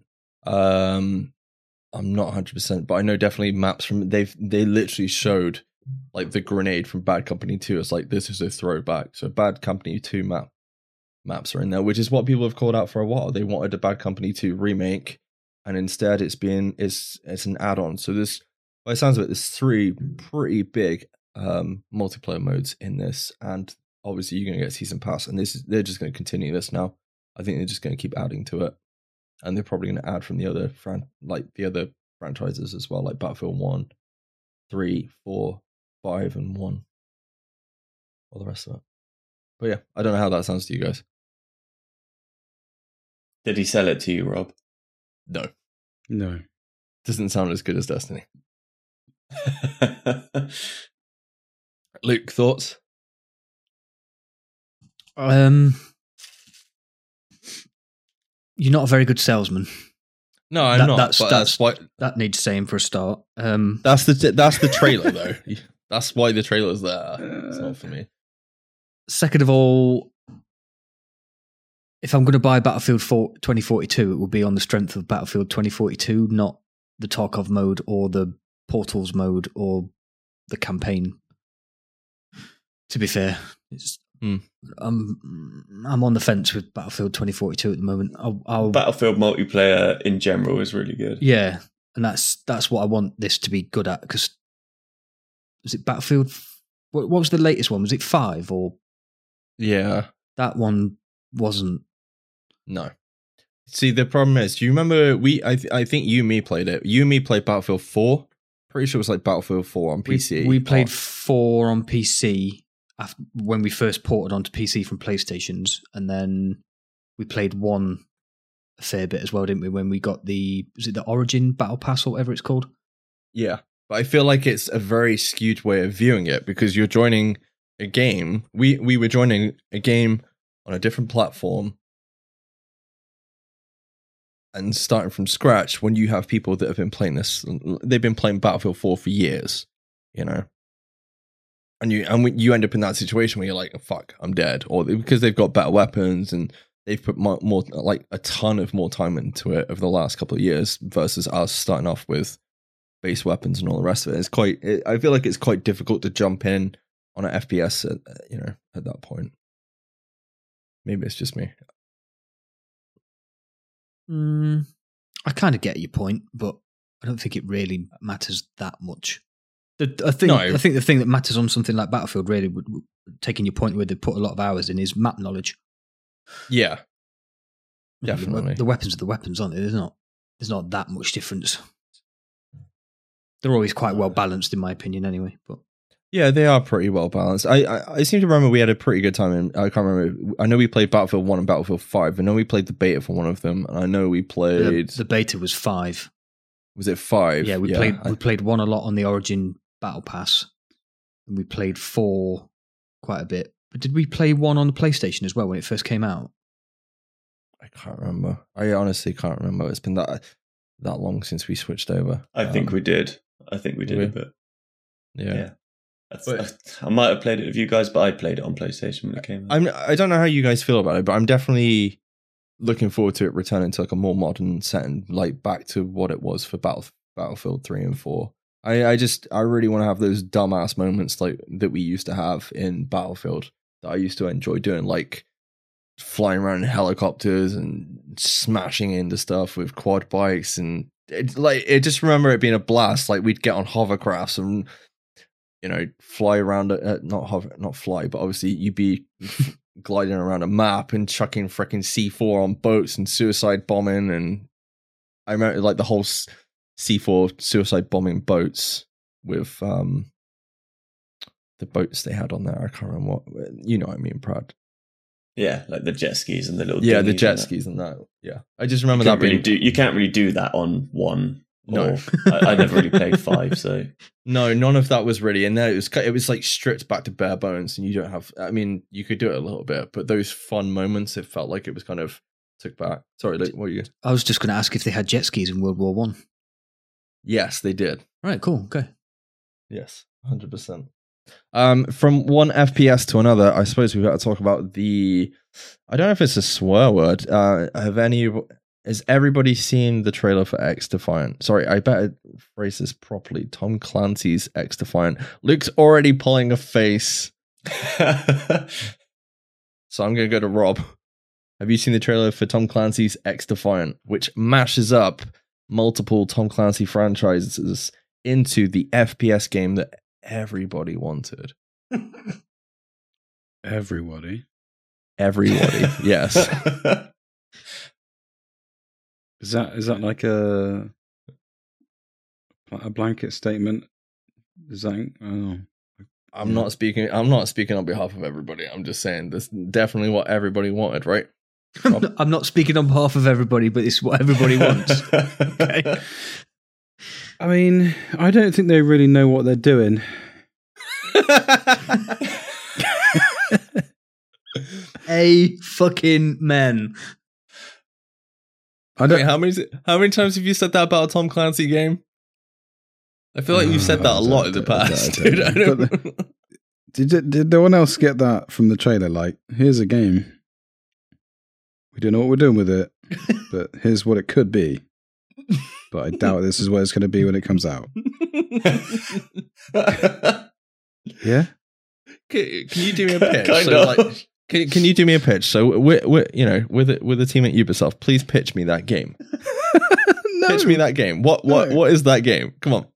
[SPEAKER 2] Um, I'm not 100, percent but I know definitely maps from they've they literally showed like the grenade from Bad Company 2. It's like this is a throwback. So Bad Company 2 map maps are in there, which is what people have called out for a while. They wanted a Bad Company 2 remake, and instead it's been it's it's an add-on. So this by sounds of it, there's three pretty big um multiplayer modes in this, and obviously you're gonna get season pass, and this is they're just gonna continue this now. I think they're just gonna keep adding to it. And they're probably gonna add from the other fran- like the other franchises as well, like Battlefield One, Three, Four, Five, and One. All the rest of it. But yeah, I don't know how that sounds to you guys.
[SPEAKER 4] Did he sell it to you, Rob?
[SPEAKER 2] No.
[SPEAKER 5] no.
[SPEAKER 2] Doesn't sound as good as Destiny. Luke, thoughts?
[SPEAKER 3] Um, you're not a very good salesman.
[SPEAKER 2] No, I'm
[SPEAKER 3] That-
[SPEAKER 2] not.
[SPEAKER 3] that's-
[SPEAKER 2] but
[SPEAKER 3] that's-
[SPEAKER 2] that's why
[SPEAKER 3] That needs saying for a start. Um,
[SPEAKER 2] that's the that's the trailer though. That's why the trailer's there. It's not for me.
[SPEAKER 3] second of all, if I'm going to buy Battlefield 4, 2042, it will be on the strength of Battlefield 2042, not the Tarkov mode or the Portals mode or the campaign. To be fair, it's,
[SPEAKER 2] Hmm.
[SPEAKER 3] I'm I'm on the fence with Battlefield 2042 at the moment. I'll, I'll
[SPEAKER 4] Battlefield multiplayer in general is really good.
[SPEAKER 3] yeah, and that's that's what I want this to be good at because was it Battlefield? What, what was the latest one? Was it five or
[SPEAKER 2] Yeah.
[SPEAKER 3] that one wasn't?
[SPEAKER 2] No. See, the problem is, do you remember we? I th- I think you and me played it. You and me played Battlefield Four. Pretty sure it was like Battlefield Four on PC.
[SPEAKER 3] We,
[SPEAKER 2] oh.
[SPEAKER 3] played Four on PC after, when we first ported onto PC from PlayStations, and then we played one a fair bit as well, didn't we? When we got the was it the Origin Battle Pass or whatever it's called?
[SPEAKER 2] yeah, but I feel like it's a very skewed way of viewing it because you're joining a game. We we were joining a game on a different platform and starting from scratch when you have people that have been playing this. They've been playing Battlefield Four for years, you know. And you and you end up in that situation where you're like, "Fuck, I'm dead," or because they've got better weapons and they've put more, more like a ton of more time into it over the last couple of years versus us starting off with base weapons and all the rest of it. It's quite. It, I feel like it's quite difficult to jump in on an FPS, at, you know, at that point. Maybe it's just me.
[SPEAKER 3] Mm, I kind of get your point, but I don't think it really matters that much. The, I think
[SPEAKER 2] No.
[SPEAKER 3] I think the thing that matters on something like Battlefield, really, would, would- taking your point where they put a lot of hours in, is map knowledge.
[SPEAKER 2] Yeah,
[SPEAKER 3] know, the
[SPEAKER 2] Definitely.
[SPEAKER 3] the, weapons are the weapons, aren't they? There's not there's not that much difference. They're always quite well balanced, in my opinion, anyway. But
[SPEAKER 2] yeah, they are pretty well balanced. I, I I seem to remember we had a pretty good time. In I can't remember. I know we played Battlefield One and Battlefield Five. I know we played the beta for one of them, and I know we played.
[SPEAKER 3] the beta was five.
[SPEAKER 2] was it five?
[SPEAKER 3] Yeah, we played
[SPEAKER 2] I-
[SPEAKER 3] we played one a lot on the Origin Battle Pass, and we played four quite a bit. But did we play one on the PlayStation as well when it first came out?
[SPEAKER 2] I can't remember. I honestly can't remember. It's been that that long since we switched over.
[SPEAKER 4] I think
[SPEAKER 2] Um,
[SPEAKER 4] we did. I think we did
[SPEAKER 2] we?
[SPEAKER 4] a bit.
[SPEAKER 2] Yeah.
[SPEAKER 4] Yeah.
[SPEAKER 2] But-
[SPEAKER 4] I, might have played it with you guys, but I played it on PlayStation when it came out.
[SPEAKER 2] I'm. I don't know how you guys feel about it, but I'm definitely looking forward to it returning to like a more modern setting, like back to what it was for Battle, Battlefield Three and Four. I, I just I really want to have those dumbass moments like that we used to have in Battlefield that I used to enjoy doing, like flying around in helicopters and smashing into stuff with quad bikes and it, like it just remember it being a blast. Like we'd get on hovercrafts and you know fly around uh, not hover not fly, but obviously you'd be gliding around a map and chucking freaking C4 on boats and suicide bombing and I remember like the whole C4 suicide bombing boats with um the boats they had on there. I can't remember what you know what I mean, Brad.
[SPEAKER 4] yeah, like the jet skis and the little
[SPEAKER 2] Yeah, the jet
[SPEAKER 4] and
[SPEAKER 2] skis and that. Yeah, I just remember that
[SPEAKER 4] really
[SPEAKER 2] being
[SPEAKER 4] do. You can't really do that on one.
[SPEAKER 2] No.
[SPEAKER 4] I, I never really played five, so
[SPEAKER 2] no, none of that was really in there. It was it was like stripped back to bare bones, and you don't have. I mean, you could do it a little bit, but those fun moments, it felt like it was kind of took back. Sorry, like, what were you?
[SPEAKER 3] I was just going to ask if they had jet skis in World War One.
[SPEAKER 2] Yes, they did.
[SPEAKER 3] Right, cool. Okay.
[SPEAKER 2] Yes, hundred percent. Um, from one FPS to another, I suppose we've got to talk about the. I don't know if it's a swear word. Uh, have any? Has everybody seen the trailer for XDefiant? Sorry, I better phrase this properly. Tom Clancy's XDefiant. Luke's already pulling a face, so I'm gonna go to Rob. Have you seen the trailer for Tom Clancy's XDefiant, which mashes up multiple Tom Clancy franchises into the FPS game that everybody wanted?
[SPEAKER 5] Everybody.
[SPEAKER 2] Everybody, yes.
[SPEAKER 5] Is that is that like a a blanket statement? Is that oh
[SPEAKER 2] I'm not speaking. I'm not speaking on behalf of everybody. I'm just saying this is definitely what everybody wanted, right?
[SPEAKER 3] I'm not, I'm not speaking on behalf of everybody, but it's what everybody wants. Okay.
[SPEAKER 5] I mean, I don't think they really know what they're doing.
[SPEAKER 3] A fucking man.
[SPEAKER 5] I don't.
[SPEAKER 2] Wait, how many? How many times have you said that about a Tom Clancy game? I feel like you've said that a
[SPEAKER 5] Uh,
[SPEAKER 2] lot in the
[SPEAKER 5] I don't- I
[SPEAKER 2] past, dude. I
[SPEAKER 5] don't- Did did no one else get that from the trailer? Like, here's a game. We don't know what we're doing with it, but here's what it could be. But I doubt this is what it's going to be when it comes out. Yeah.
[SPEAKER 2] can, can you do me a pitch?
[SPEAKER 4] kind
[SPEAKER 2] So,
[SPEAKER 4] of.
[SPEAKER 2] like, can, can you do me a pitch? So, we're, we're, you know, with it, with the team at Ubisoft, please pitch me that game.
[SPEAKER 5] no.
[SPEAKER 2] Pitch me that game. What what
[SPEAKER 5] No.
[SPEAKER 2] what is that game? Come on.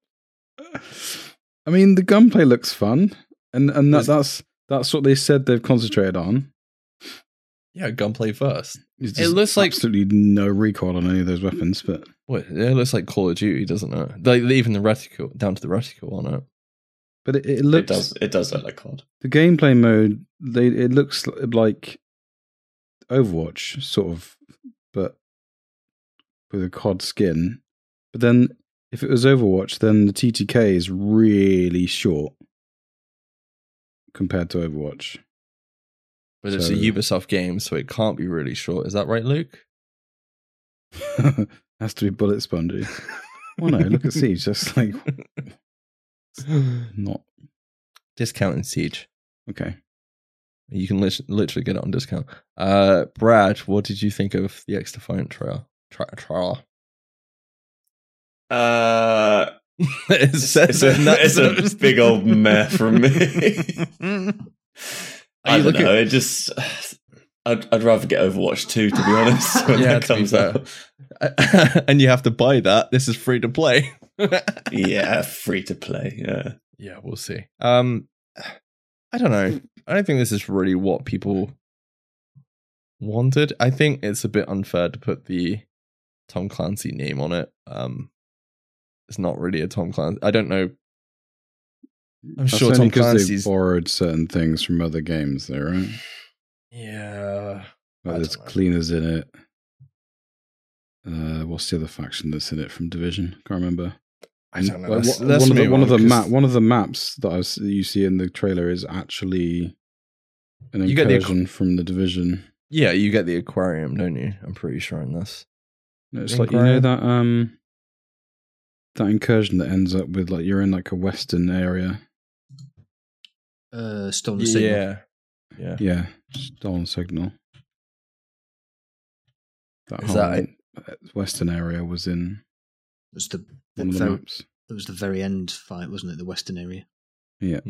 [SPEAKER 5] I mean, the gunplay looks fun, and and that, that's that's what they said they've concentrated on.
[SPEAKER 2] Yeah, gunplay first. It looks like-
[SPEAKER 5] absolutely no recoil on any of those weapons, but
[SPEAKER 2] What? It looks like Call of Duty, doesn't it? Like even the reticle down to the reticle on it.
[SPEAKER 5] But it, it
[SPEAKER 4] it
[SPEAKER 5] looks
[SPEAKER 4] does. It does look like COD.
[SPEAKER 5] the gameplay mode. They it looks like Overwatch, sort of, but with a COD skin. But then, if it was Overwatch, then the TTK is really short compared to Overwatch.
[SPEAKER 2] But it's a Ubisoft game, so it can't be really short. Is that right, Luke?
[SPEAKER 5] Has to be bullet spongy. Oh no, look at Siege. Just like not
[SPEAKER 2] Discount in Siege.
[SPEAKER 5] okay.
[SPEAKER 2] You can lit- literally get it on discount. Uh, Brad, what did you think of the XDefiant trial? Tri- trial.
[SPEAKER 4] Uh, it's, it's a, it's a big old meh from me. I don't
[SPEAKER 2] looking-
[SPEAKER 4] know. It just. I'd, I'd rather get Overwatch 2, to be honest, when
[SPEAKER 2] Yeah,
[SPEAKER 4] that comes out.
[SPEAKER 2] and you have to buy that. This is free to play.
[SPEAKER 4] Yeah, free to play. Yeah.
[SPEAKER 2] Yeah, we'll see. Um, I don't know. I don't think this is really what people wanted. I think it's a bit unfair to put the Tom Clancy name on it. Um, it's not really a Tom Clancy. I don't know. I'm
[SPEAKER 5] That's
[SPEAKER 2] sure
[SPEAKER 5] only
[SPEAKER 2] Tom
[SPEAKER 5] 'cause
[SPEAKER 2] Clancy's.
[SPEAKER 5] they borrowed certain things from other games, though, right?
[SPEAKER 2] Yeah, I
[SPEAKER 5] Like there's
[SPEAKER 2] don't
[SPEAKER 5] cleaners in it. Uh, what's the other faction that's in it from Division? Can't remember.
[SPEAKER 2] I don't know.
[SPEAKER 5] Well,
[SPEAKER 2] Let's-
[SPEAKER 5] one-
[SPEAKER 2] let's
[SPEAKER 5] one of the
[SPEAKER 2] move
[SPEAKER 5] one
[SPEAKER 2] on,
[SPEAKER 5] of the
[SPEAKER 2] 'cause-
[SPEAKER 5] map one of the maps that I s you see in the trailer is actually an
[SPEAKER 2] You get the equ-
[SPEAKER 5] incursion from the division.
[SPEAKER 2] Yeah, you get the aquarium, don't you? I'm pretty sure in this.
[SPEAKER 5] No, It's like you know that um that incursion that ends up with like you're in like a western area.
[SPEAKER 3] Uh, stolen signal.
[SPEAKER 2] Yeah, yeah.
[SPEAKER 5] Yeah, stolen signal. That
[SPEAKER 2] Is
[SPEAKER 5] whole
[SPEAKER 2] that
[SPEAKER 5] uh, western area was in
[SPEAKER 3] It was the, the
[SPEAKER 5] one the
[SPEAKER 3] very,
[SPEAKER 5] maps.
[SPEAKER 3] it was the very end fight, wasn't it? The western area.
[SPEAKER 5] Yeah,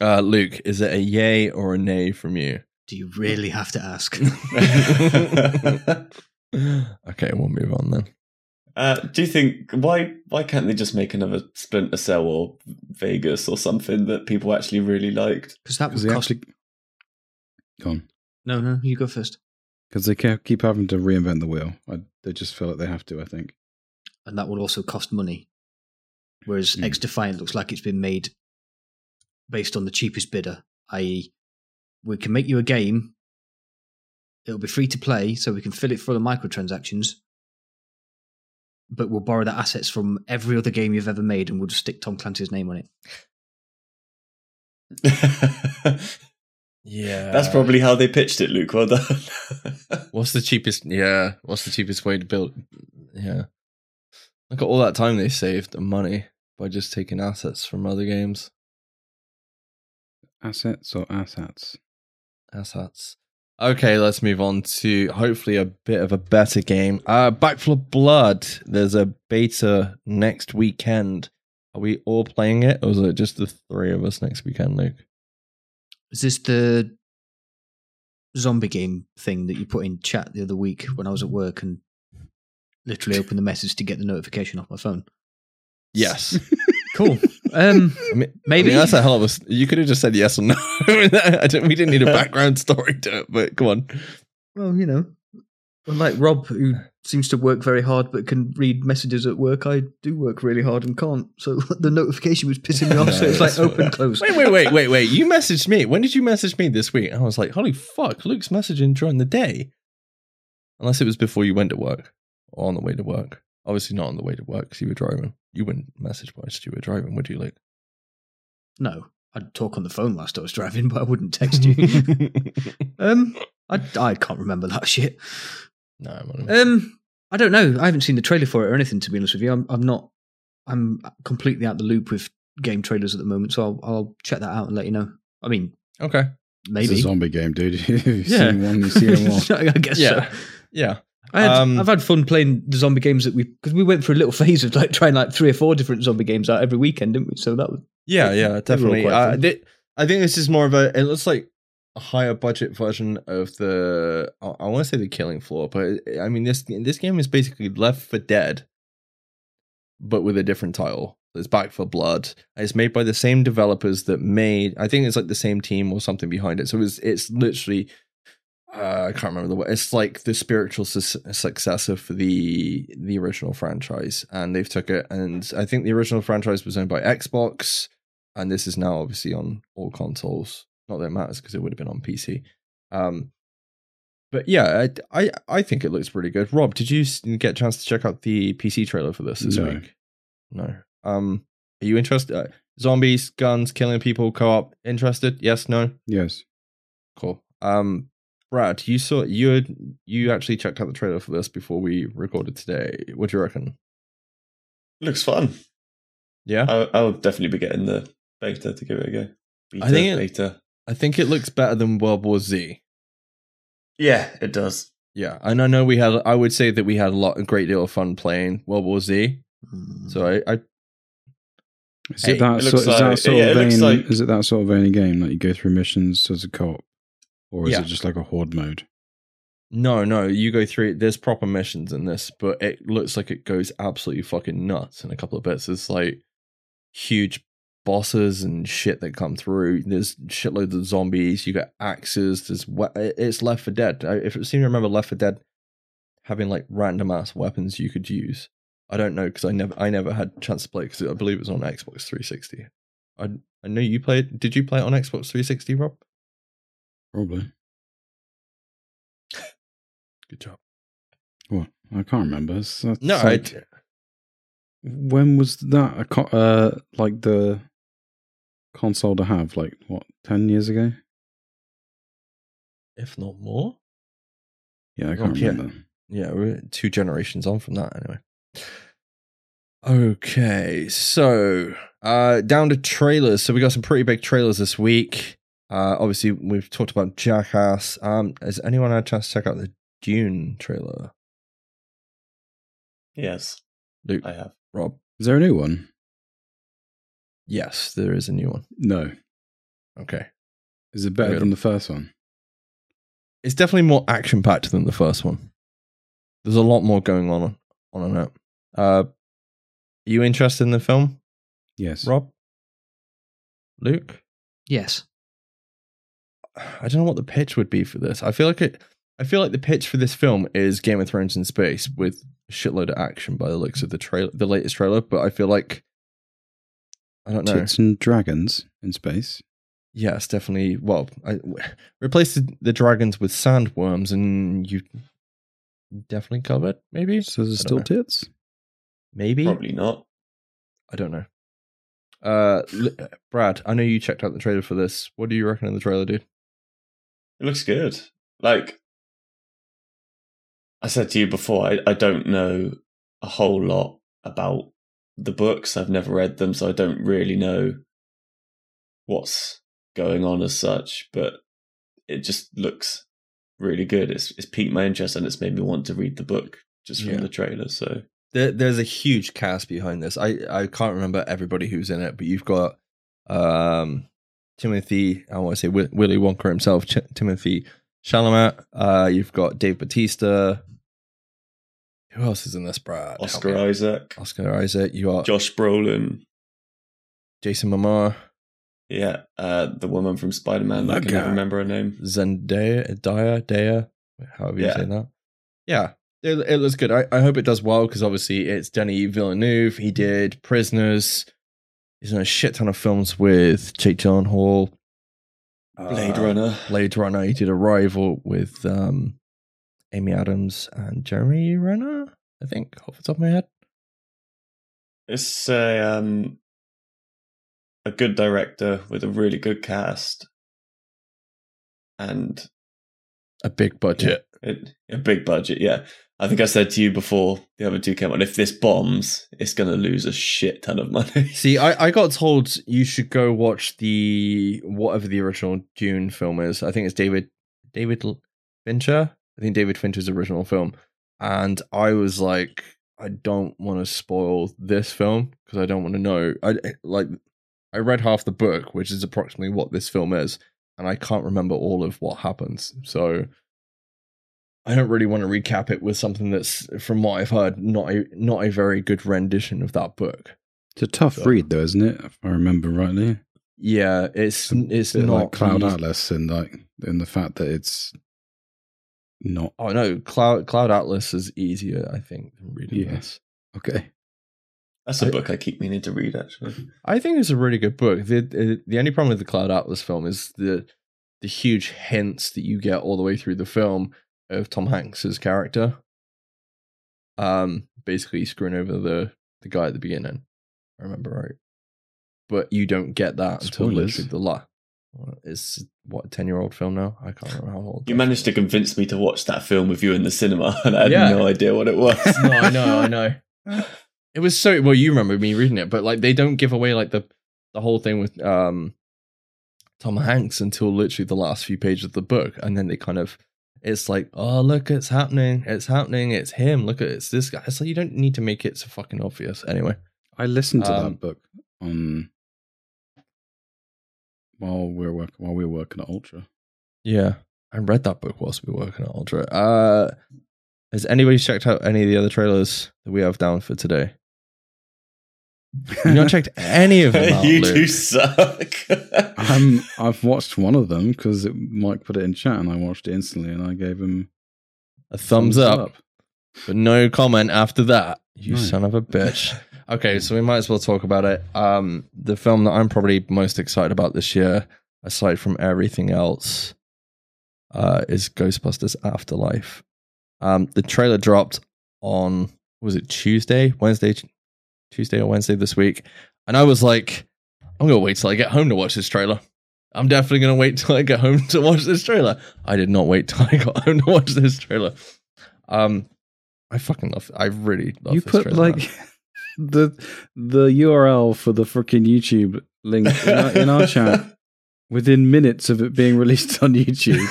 [SPEAKER 2] Uh, Luke, is it a yay or a nay from you?
[SPEAKER 3] Do you really have to ask?
[SPEAKER 2] okay, we'll move on then.
[SPEAKER 4] Uh, do you think why why can't they just make another Splinter Cell or Vegas or something that people actually really liked?
[SPEAKER 3] Because that
[SPEAKER 5] was
[SPEAKER 3] would
[SPEAKER 5] they
[SPEAKER 3] cost.
[SPEAKER 5] actually gone
[SPEAKER 3] No, no, you go first.
[SPEAKER 5] because they ke- keep having to reinvent the wheel. I, they just feel like they have to. I think.
[SPEAKER 3] And that will also cost money. Whereas
[SPEAKER 5] Hmm.
[SPEAKER 3] XDefiant looks like it's been made based on the cheapest bidder, i.e., we can make you a game. It'll be free to play, so we can fill it full of microtransactions. But we'll borrow the assets from every other game you've ever made, and we'll just stick Tom Clancy's name on it.
[SPEAKER 2] Yeah,
[SPEAKER 4] That's probably how they pitched it, Luke. Well done.
[SPEAKER 2] What's the cheapest? Yeah, what's the cheapest way to build? Yeah, look at all that time they saved and money by just taking assets from other games.
[SPEAKER 5] Assets or assets?
[SPEAKER 2] Assets. Okay, let's move on to hopefully a bit of a better game. Uh, Back 4 Blood. There's a beta next weekend. Are we all playing it, or is it just the three of us next weekend, Luke?
[SPEAKER 3] Is this the zombie game thing that you put in chat the other week when I was at work and literally open the message to get the notification off my phone?
[SPEAKER 2] Yes.
[SPEAKER 3] Cool. Um,
[SPEAKER 2] I mean,
[SPEAKER 3] Maybe.
[SPEAKER 2] I mean, that's a hell of a. You could have just said yes or no. I don't, we didn't need a background story to it, but come on.
[SPEAKER 3] Well, you know, unlike Rob, who seems to work very hard but can read messages at work, I do work really hard and can't. So the notification was pissing me off. so
[SPEAKER 2] No,
[SPEAKER 3] it's like open,
[SPEAKER 2] fine.
[SPEAKER 3] close.
[SPEAKER 2] Wait, wait, wait, wait, wait. You messaged me. When did you message me this week? I was like, holy fuck, Luke's messaging during the day. Unless it was before you went to work or on the way to work. Obviously not on the way to work because you were driving. You wouldn't message whilst you were driving, would you, Luke?
[SPEAKER 3] No, I'd talk on the phone whilst I was driving, but I wouldn't text you. um, I, I can't remember that shit.
[SPEAKER 2] no, I'm on
[SPEAKER 3] Um, I don't know. I haven't seen the trailer for it or anything. To be honest with you, I'm, I'm not. I'm completely out the loop with game trailers at the moment, so I'll, I'll check that out and let you know. I mean,
[SPEAKER 2] Okay.
[SPEAKER 5] maybe It's
[SPEAKER 3] maybe.
[SPEAKER 5] a zombie game, dude. You've
[SPEAKER 3] Yeah.
[SPEAKER 5] seen one, you've seen them all.
[SPEAKER 3] I guess
[SPEAKER 2] Yeah.
[SPEAKER 3] so.
[SPEAKER 2] Yeah.
[SPEAKER 3] I had,
[SPEAKER 2] Um,
[SPEAKER 3] I've had fun playing the zombie games that we because we went through a little phase of like trying like three or four different zombie games out every weekend, didn't we? So that was
[SPEAKER 2] Yeah, yeah, definitely. Uh, thi- I think this is more of a. It looks like a higher budget version of the. I, I want to say the Killing Floor, but I mean this. This game is basically Left 4 Dead, but with a different title. It's Back 4 Blood. It's made by the same developers that made. I think it's like the same team or something behind it. So it's it's literally. Uh, I can't remember the word. It's like the spiritual su- successor for the the original franchise, and they've took it. And I think the original franchise was owned by Xbox and this is now obviously on all consoles. Not that it matters because it would have been on PC. Um, but yeah, I, I I think it looks pretty good. Rob, did you get a chance to check out the PC trailer for this this
[SPEAKER 5] No.
[SPEAKER 2] week? No. Um, are you interested? Uh, zombies, guns, killing people, co-op. Interested? Yes, no.
[SPEAKER 5] Yes.
[SPEAKER 2] Cool. Um, Brad, you saw you had, you actually checked out the trailer for this before we recorded today. What do you reckon?
[SPEAKER 4] Looks fun.
[SPEAKER 2] Yeah,
[SPEAKER 4] I'll, I'll definitely be getting the beta to give it a go. Beta,
[SPEAKER 2] I think it-
[SPEAKER 4] beta.
[SPEAKER 2] I think it looks better than World War Z.
[SPEAKER 4] Yeah, it does.
[SPEAKER 2] Yeah, and I know we had. I would say that we had a lot, a great deal of fun playing World War Z.
[SPEAKER 3] mm,
[SPEAKER 2] So I, I
[SPEAKER 5] Is
[SPEAKER 2] Hey,
[SPEAKER 5] it that,
[SPEAKER 4] it
[SPEAKER 5] sort,
[SPEAKER 4] looks
[SPEAKER 5] is that sort
[SPEAKER 4] yeah,
[SPEAKER 5] of vein?
[SPEAKER 4] like-
[SPEAKER 5] Is it that sort of vein of game? Like you go through missions as a co-op, or is
[SPEAKER 2] Yeah.
[SPEAKER 5] it just like a horde mode?
[SPEAKER 2] no, no, you go through. There's proper missions in this, but it looks like it goes absolutely fucking nuts in a couple of bits. It's like huge bosses and shit that come through. There's shitloads of zombies. You got axes. There's we- it's Left 4 Dead. I, if it seem to remember Left 4 Dead having like random ass weapons you could use. I don't know because I never I never had a chance to play because I believe it was on Xbox 360. I I know you played. Did you play it on Xbox 360, Rob?
[SPEAKER 5] Probably.
[SPEAKER 2] Good job.
[SPEAKER 5] What? I can't remember. It's, that's
[SPEAKER 2] No,
[SPEAKER 5] like-
[SPEAKER 2] I,
[SPEAKER 5] When was that? A co- uh, like the console to have? Like what? Ten years ago?
[SPEAKER 2] If not more.
[SPEAKER 5] Yeah, I
[SPEAKER 2] Oh,
[SPEAKER 5] can't
[SPEAKER 2] yeah.
[SPEAKER 5] remember.
[SPEAKER 2] Yeah, we're two generations on from that anyway. Okay, so uh down to trailers. So we got some pretty big trailers this week. Uh obviously we've talked about Jackass. Um has anyone had a chance to check out the Dune trailer?
[SPEAKER 4] Yes,
[SPEAKER 2] Luke,
[SPEAKER 4] I have.
[SPEAKER 2] Rob.
[SPEAKER 5] Is there a new one?
[SPEAKER 2] Yes, there is a new one.
[SPEAKER 5] No.
[SPEAKER 2] Okay.
[SPEAKER 5] Is it better
[SPEAKER 2] Okay.
[SPEAKER 5] than the first one?
[SPEAKER 2] It's definitely more action packed than the first one. There's a lot more going on on and out. Uh are you interested in the film,
[SPEAKER 5] Yes.
[SPEAKER 2] Rob? Luke?
[SPEAKER 3] Yes.
[SPEAKER 2] I don't know what the pitch would be for this. I feel like it. I feel like the pitch for this film is Game of Thrones in space with a shitload of action by the looks of the trailer, the latest trailer. But I feel like I don't know.
[SPEAKER 5] Tits and dragons in space.
[SPEAKER 2] Yes, definitely. Well, I replace the, the dragons with sandworms, and you definitely covered. Maybe,
[SPEAKER 5] So there's still
[SPEAKER 2] don't know.
[SPEAKER 5] tits.
[SPEAKER 2] maybe.
[SPEAKER 4] Probably not.
[SPEAKER 2] I don't know. Uh, Brad, I know you checked out the trailer for this. What do you reckon of the trailer, dude?
[SPEAKER 4] It looks good. Like I said to you before, I, I don't know a whole lot about the books. I've never read them, so I don't really know what's going on as such. But it just looks really good. It's it's piqued my interest and it's made me want to read the book just from
[SPEAKER 2] Yeah.
[SPEAKER 4] the trailer. So
[SPEAKER 2] there, there's a huge cast behind this. I, I can't remember everybody who's in it, but you've got um, Timothy, I want to say Willy Wonka himself, Ch- Timothy Chalamet. Uh, you've got Dave Bautista. Who else is in this, Brad?
[SPEAKER 4] Oscar. Isaac,
[SPEAKER 2] Oscar Isaac. You are
[SPEAKER 4] Josh Brolin,
[SPEAKER 2] Jason Momoa,
[SPEAKER 4] yeah, uh, the woman from Spider Man. I can never remember her name.
[SPEAKER 2] Zendaya, Daya, Daya, however you
[SPEAKER 4] Yeah.
[SPEAKER 2] say that. Yeah, it, it looks good. I, I hope it does well because obviously it's Denis Villeneuve. He did Prisoners. He's in a shit ton of films with Jake Gyllenhaal.
[SPEAKER 4] Blade
[SPEAKER 2] Uh,
[SPEAKER 4] Runner.
[SPEAKER 2] Blade Runner. He did Arrival with um, Amy Adams and Jeremy Renner. I think off the top of my head.
[SPEAKER 4] It's a um a good director with a really good cast and
[SPEAKER 2] A big budget.
[SPEAKER 4] it, a big budget. Yeah, I think I said to you before the other two came on. If this bombs, it's going to lose a shit ton of money.
[SPEAKER 2] See, I, I got told you should go watch the whatever the original Dune film is. I think it's David David Fincher. I think David Fincher's original film, and I was like, I don't want to spoil this film because I don't want to know. I like, I read half the book, which is approximately what this film is, and I can't remember all of what happens. So. I don't really want to recap it with something that's, from what I've heard, not a not a very good rendition of that book.
[SPEAKER 5] It's a tough
[SPEAKER 2] So-
[SPEAKER 5] read, though, isn't it? If I remember rightly.
[SPEAKER 2] Yeah, it's it's
[SPEAKER 5] Bit
[SPEAKER 2] not
[SPEAKER 5] like Cloud
[SPEAKER 2] the-
[SPEAKER 5] Atlas, and like in the fact that it's not
[SPEAKER 2] Oh no, Cloud Cloud Atlas is easier, I think, than reading
[SPEAKER 5] Yeah.
[SPEAKER 2] this.
[SPEAKER 5] okay.
[SPEAKER 4] That's a
[SPEAKER 2] I-
[SPEAKER 4] book I keep meaning to read. Actually,
[SPEAKER 2] I think it's a really good book. The, the the only problem with the Cloud Atlas film is the the huge hints that you get all the way through the film of Tom Hanks's character. Um, basically screwing over the the guy at the beginning. I remember right, but you don't get that until
[SPEAKER 5] Spoilers.
[SPEAKER 2] literally the la. It's what a ten year old film now. I can't remember how old.
[SPEAKER 4] you managed to convince me to watch that film with you in the cinema, and I had
[SPEAKER 2] Yeah.
[SPEAKER 4] no idea what it was.
[SPEAKER 2] no, I know, I know. It was so well. You remember me reading it, but like they don't give away like the the whole thing with um Tom Hanks until literally the last few pages of the book, and then they kind of it's like, oh look, it's happening, it's happening, it's him. Look at it, it's this guy. It's like you don't need to make it so fucking obvious. Anyway,
[SPEAKER 5] I listened to
[SPEAKER 2] Um,
[SPEAKER 5] that book on while we were work, while we were working at Ultra.
[SPEAKER 2] yeah, I read that book whilst we were working at Ultra. Uh, has anybody checked out any of the other trailers that we have down for today? You not checked any of them out,
[SPEAKER 4] you
[SPEAKER 2] Luke.
[SPEAKER 4] two suck.
[SPEAKER 5] um, I've watched one of them because Mike put it in chat, and I watched it instantly, and I gave him
[SPEAKER 2] A thumbs, up. But no comment after that. You
[SPEAKER 5] No.
[SPEAKER 2] son of a bitch. Okay, so we might as well talk about it. Um, the film that I'm probably most excited about this year, aside from everything else, uh, is Ghostbusters Afterlife. Um, the trailer dropped on was it Tuesday, Wednesday, Tuesday or Wednesday this week, and I was like, I'm gonna wait till I get home to watch this trailer. I'm definitely gonna wait till I get home to watch this trailer. I did not wait till I got home to watch this trailer. Um, I fucking love. I really love.
[SPEAKER 5] you
[SPEAKER 2] this
[SPEAKER 5] put
[SPEAKER 2] trailer,
[SPEAKER 5] like
[SPEAKER 2] man.
[SPEAKER 5] the the URL for the freaking YouTube link in our, in our chat within minutes of it being released on YouTube.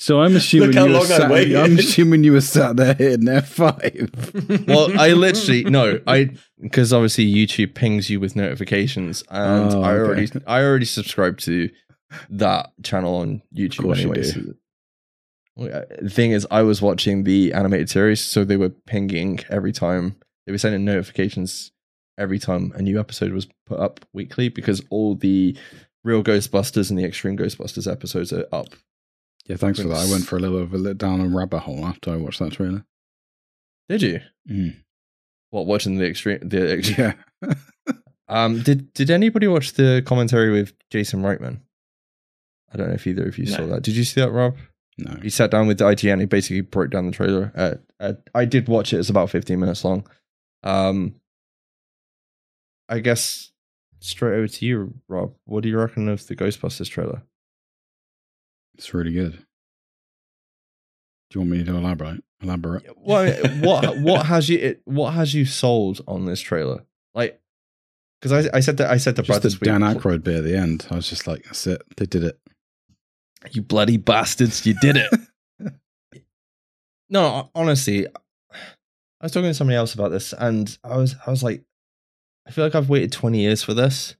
[SPEAKER 5] So I'm assuming you were
[SPEAKER 4] long I
[SPEAKER 5] sat,
[SPEAKER 4] waited.
[SPEAKER 5] I'm assuming you were sat there hitting F5.
[SPEAKER 2] well, I literally no, I because obviously YouTube pings you with notifications, and
[SPEAKER 5] Oh,
[SPEAKER 2] I
[SPEAKER 5] okay.
[SPEAKER 2] already I already subscribed to that channel on YouTube
[SPEAKER 5] course you do.
[SPEAKER 2] so- Well, uh, the thing is, I was watching the animated series, so they were pinging every time. They were sending notifications every time a new episode was put up weekly because all the real Ghostbusters and the Extreme Ghostbusters episodes are up.
[SPEAKER 5] Yeah, thanks for that. I went for a little of a down a rabbit hole after I watched that trailer.
[SPEAKER 2] Did you?
[SPEAKER 5] Mm.
[SPEAKER 2] What watching the extreme? The extreme,
[SPEAKER 5] Yeah.
[SPEAKER 2] Um, did did anybody watch the commentary with Jason Reitman? I don't know if either of you saw that. Did you see that, Rob?
[SPEAKER 5] No.
[SPEAKER 2] He sat down with the IGN. He basically broke down the trailer. Uh, uh, I did watch it. It's about fifteen minutes long. Um, I guess straight over to you, Rob. What do you reckon of the Ghostbusters trailer?
[SPEAKER 5] It's really good. Do you want me to elaborate? Elaborate.
[SPEAKER 2] Well, what what has you it, what has you sold on this trailer? Like, because I, I said that I said to Brad
[SPEAKER 5] Just the
[SPEAKER 2] this week.
[SPEAKER 5] Dan Aykroyd bit at the end. I was just like, that's it. They did it.
[SPEAKER 2] You bloody bastards, you did it. no, honestly, I was talking to somebody else about this and I was I was like, I feel like I've waited 20 years for this.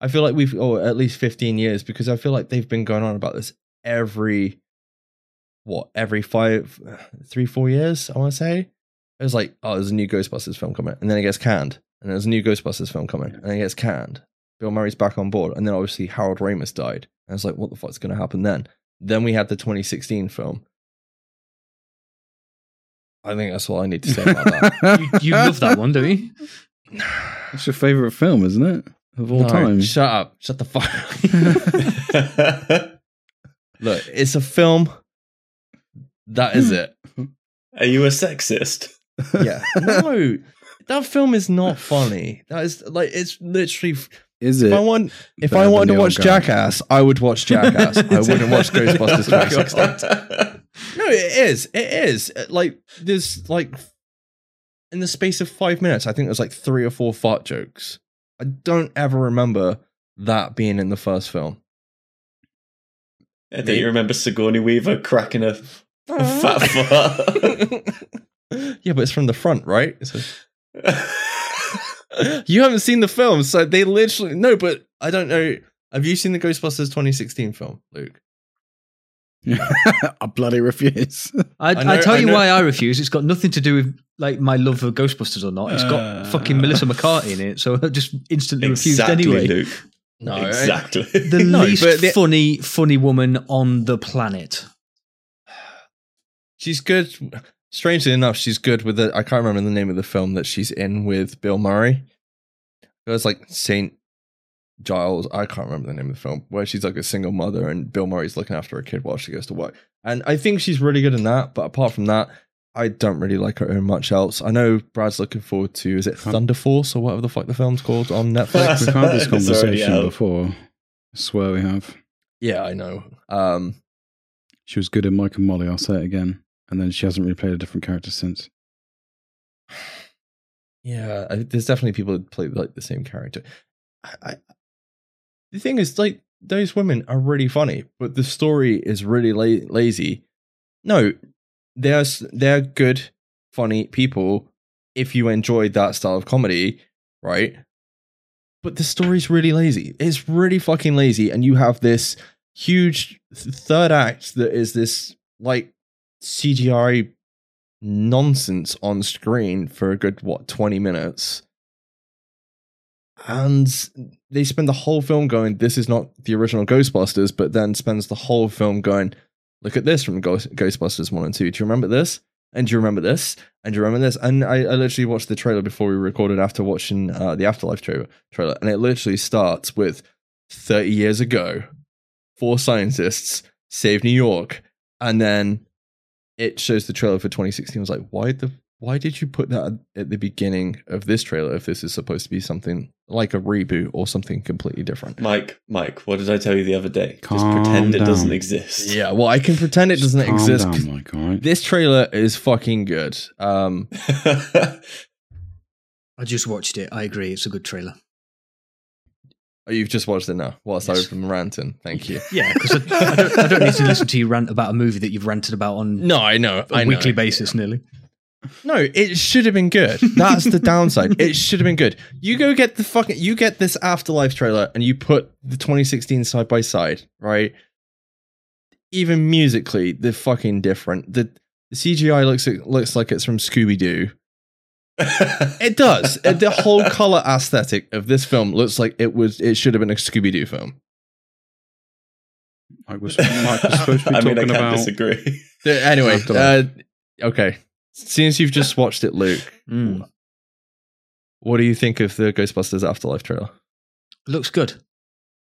[SPEAKER 2] I feel like we've or at least 15 years because I feel like they've been going on about this every what, every five three, four years, I wanna say. It was like, oh, there's a new Ghostbusters film coming, and then it gets canned, and there's a new Ghostbusters film coming, and it gets canned. Bill Murray's back on board, and then obviously Harold Ramis died. And I was like, what the fuck's going to happen then? Then we had the 2016 film. I think that's all I need to say about that.
[SPEAKER 3] you, you love that one, don't you?
[SPEAKER 5] It's your favorite film, isn't it? Of all
[SPEAKER 2] No,
[SPEAKER 5] time.
[SPEAKER 2] Shut up. Shut the fuck up. Look, it's a film. That is it.
[SPEAKER 4] Are you a sexist?
[SPEAKER 2] Yeah. No, that film is not funny. That is like, it's literally.
[SPEAKER 5] Is
[SPEAKER 2] If
[SPEAKER 5] it?
[SPEAKER 2] I want, if I wanted to watch
[SPEAKER 5] guy?
[SPEAKER 2] Jackass, I would watch Jackass. I wouldn't watch Ghostbusters
[SPEAKER 4] Oh,
[SPEAKER 2] 2016.
[SPEAKER 4] God.
[SPEAKER 2] No, it is. It is. Uh, Like there's like in the space of five minutes, I think there's like three or four fart jokes. I don't ever remember that being in the first film.
[SPEAKER 4] I think you remember Sigourney Weaver cracking a, a fat fart.
[SPEAKER 2] yeah, but it's from the front, right? So- you haven't seen the film, so they literally no. But I don't know. Have you seen the Ghostbusters 2016 film, Luke?
[SPEAKER 5] I bloody refuse.
[SPEAKER 3] I,
[SPEAKER 2] I
[SPEAKER 3] I, tell
[SPEAKER 2] I
[SPEAKER 3] you
[SPEAKER 2] know-
[SPEAKER 3] why I refuse. It's got nothing to do with like my love for Ghostbusters or not. It's got
[SPEAKER 5] Uh.
[SPEAKER 3] fucking Melissa McCarthy in it, so I just instantly
[SPEAKER 4] exactly,
[SPEAKER 3] refused anyway.
[SPEAKER 4] Luke.
[SPEAKER 2] No,
[SPEAKER 4] exactly. Eh?
[SPEAKER 3] The
[SPEAKER 2] No,
[SPEAKER 3] least
[SPEAKER 2] the-
[SPEAKER 3] funny, funny woman on the planet.
[SPEAKER 2] she's good. Strangely enough, she's good with the. I can't remember the name of the film that she's in with Bill Murray. It was like Saint Giles. I can't remember the name of the film where she's like a single mother and Bill Murray's looking after her kid while she goes to work. And I think she's really good in that. But apart from that, I don't really like her in much else. I know Brad's looking forward to is it Thunder Force or whatever the fuck the film's called on Netflix.
[SPEAKER 5] We've had this conversation before. I swear we have.
[SPEAKER 2] yeah, I know. Um,
[SPEAKER 5] She was good in Mike and Molly. I'll say it again. And then she hasn't really played a different character since.
[SPEAKER 2] Yeah, I, there's definitely people that play like the same character. I, I, the thing is, like those women are really funny, but the story is really la- lazy. No, they're they're good, funny people if you enjoy that style of comedy, right? But the story's really lazy. It's really fucking lazy, and you have this huge th- third act that is this like CGI nonsense on screen for a good what 20 minutes and they spend the whole film going this is not the original ghostbusters but then spends the whole film going look at this from Ghost- ghostbusters 1 and 2 do you remember this? And do you remember this? And do you remember this? And i, I literally watched the trailer before we recorded after watching uh, the afterlife trailer trailer. And it literally starts with 30 years ago four scientists save new york. And then it shows the trailer for 2016 I was like why the why did you put that at the beginning of this trailer if this is supposed to be something like a reboot or something completely different?
[SPEAKER 4] Mike, Mike, what did I tell you the other day? Just
[SPEAKER 5] Calm
[SPEAKER 4] pretend it doesn't exist.
[SPEAKER 2] Yeah, well, I can pretend it
[SPEAKER 5] Just
[SPEAKER 2] doesn't
[SPEAKER 5] calm
[SPEAKER 2] exist.
[SPEAKER 5] down,
[SPEAKER 2] 'cause
[SPEAKER 5] Mike, all right?
[SPEAKER 2] This trailer is fucking good. Um,
[SPEAKER 3] I just watched it. I agree. It's a good trailer.
[SPEAKER 2] oh, you've just watched it now. Whilst
[SPEAKER 3] Yes.
[SPEAKER 2] I've been ranting, thank you.
[SPEAKER 3] Yeah, because I, I, don't, I don't need to listen to you rant about a movie that you've ranted about on
[SPEAKER 2] No, I know.
[SPEAKER 3] a
[SPEAKER 2] I know.
[SPEAKER 3] weekly basis nearly.
[SPEAKER 2] No, it should have been good. That's the downside. It should have been good. You go get the fucking you get this afterlife trailer and you put the 2016 side by side, right? Even musically, they're fucking different. The, the CGI looks looks like it's from Scooby Doo. It does. The whole color aesthetic of this film looks like it was. It should have been a Scooby Doo film.
[SPEAKER 5] I was, Mike was supposed to be
[SPEAKER 4] I mean, I
[SPEAKER 5] talking
[SPEAKER 4] can't
[SPEAKER 5] about.
[SPEAKER 4] disagree.
[SPEAKER 2] Anyway, uh, okay. Since you've just watched it, Luke,
[SPEAKER 3] Mm.
[SPEAKER 2] what do you think of the Ghostbusters Afterlife trailer?
[SPEAKER 3] Looks good.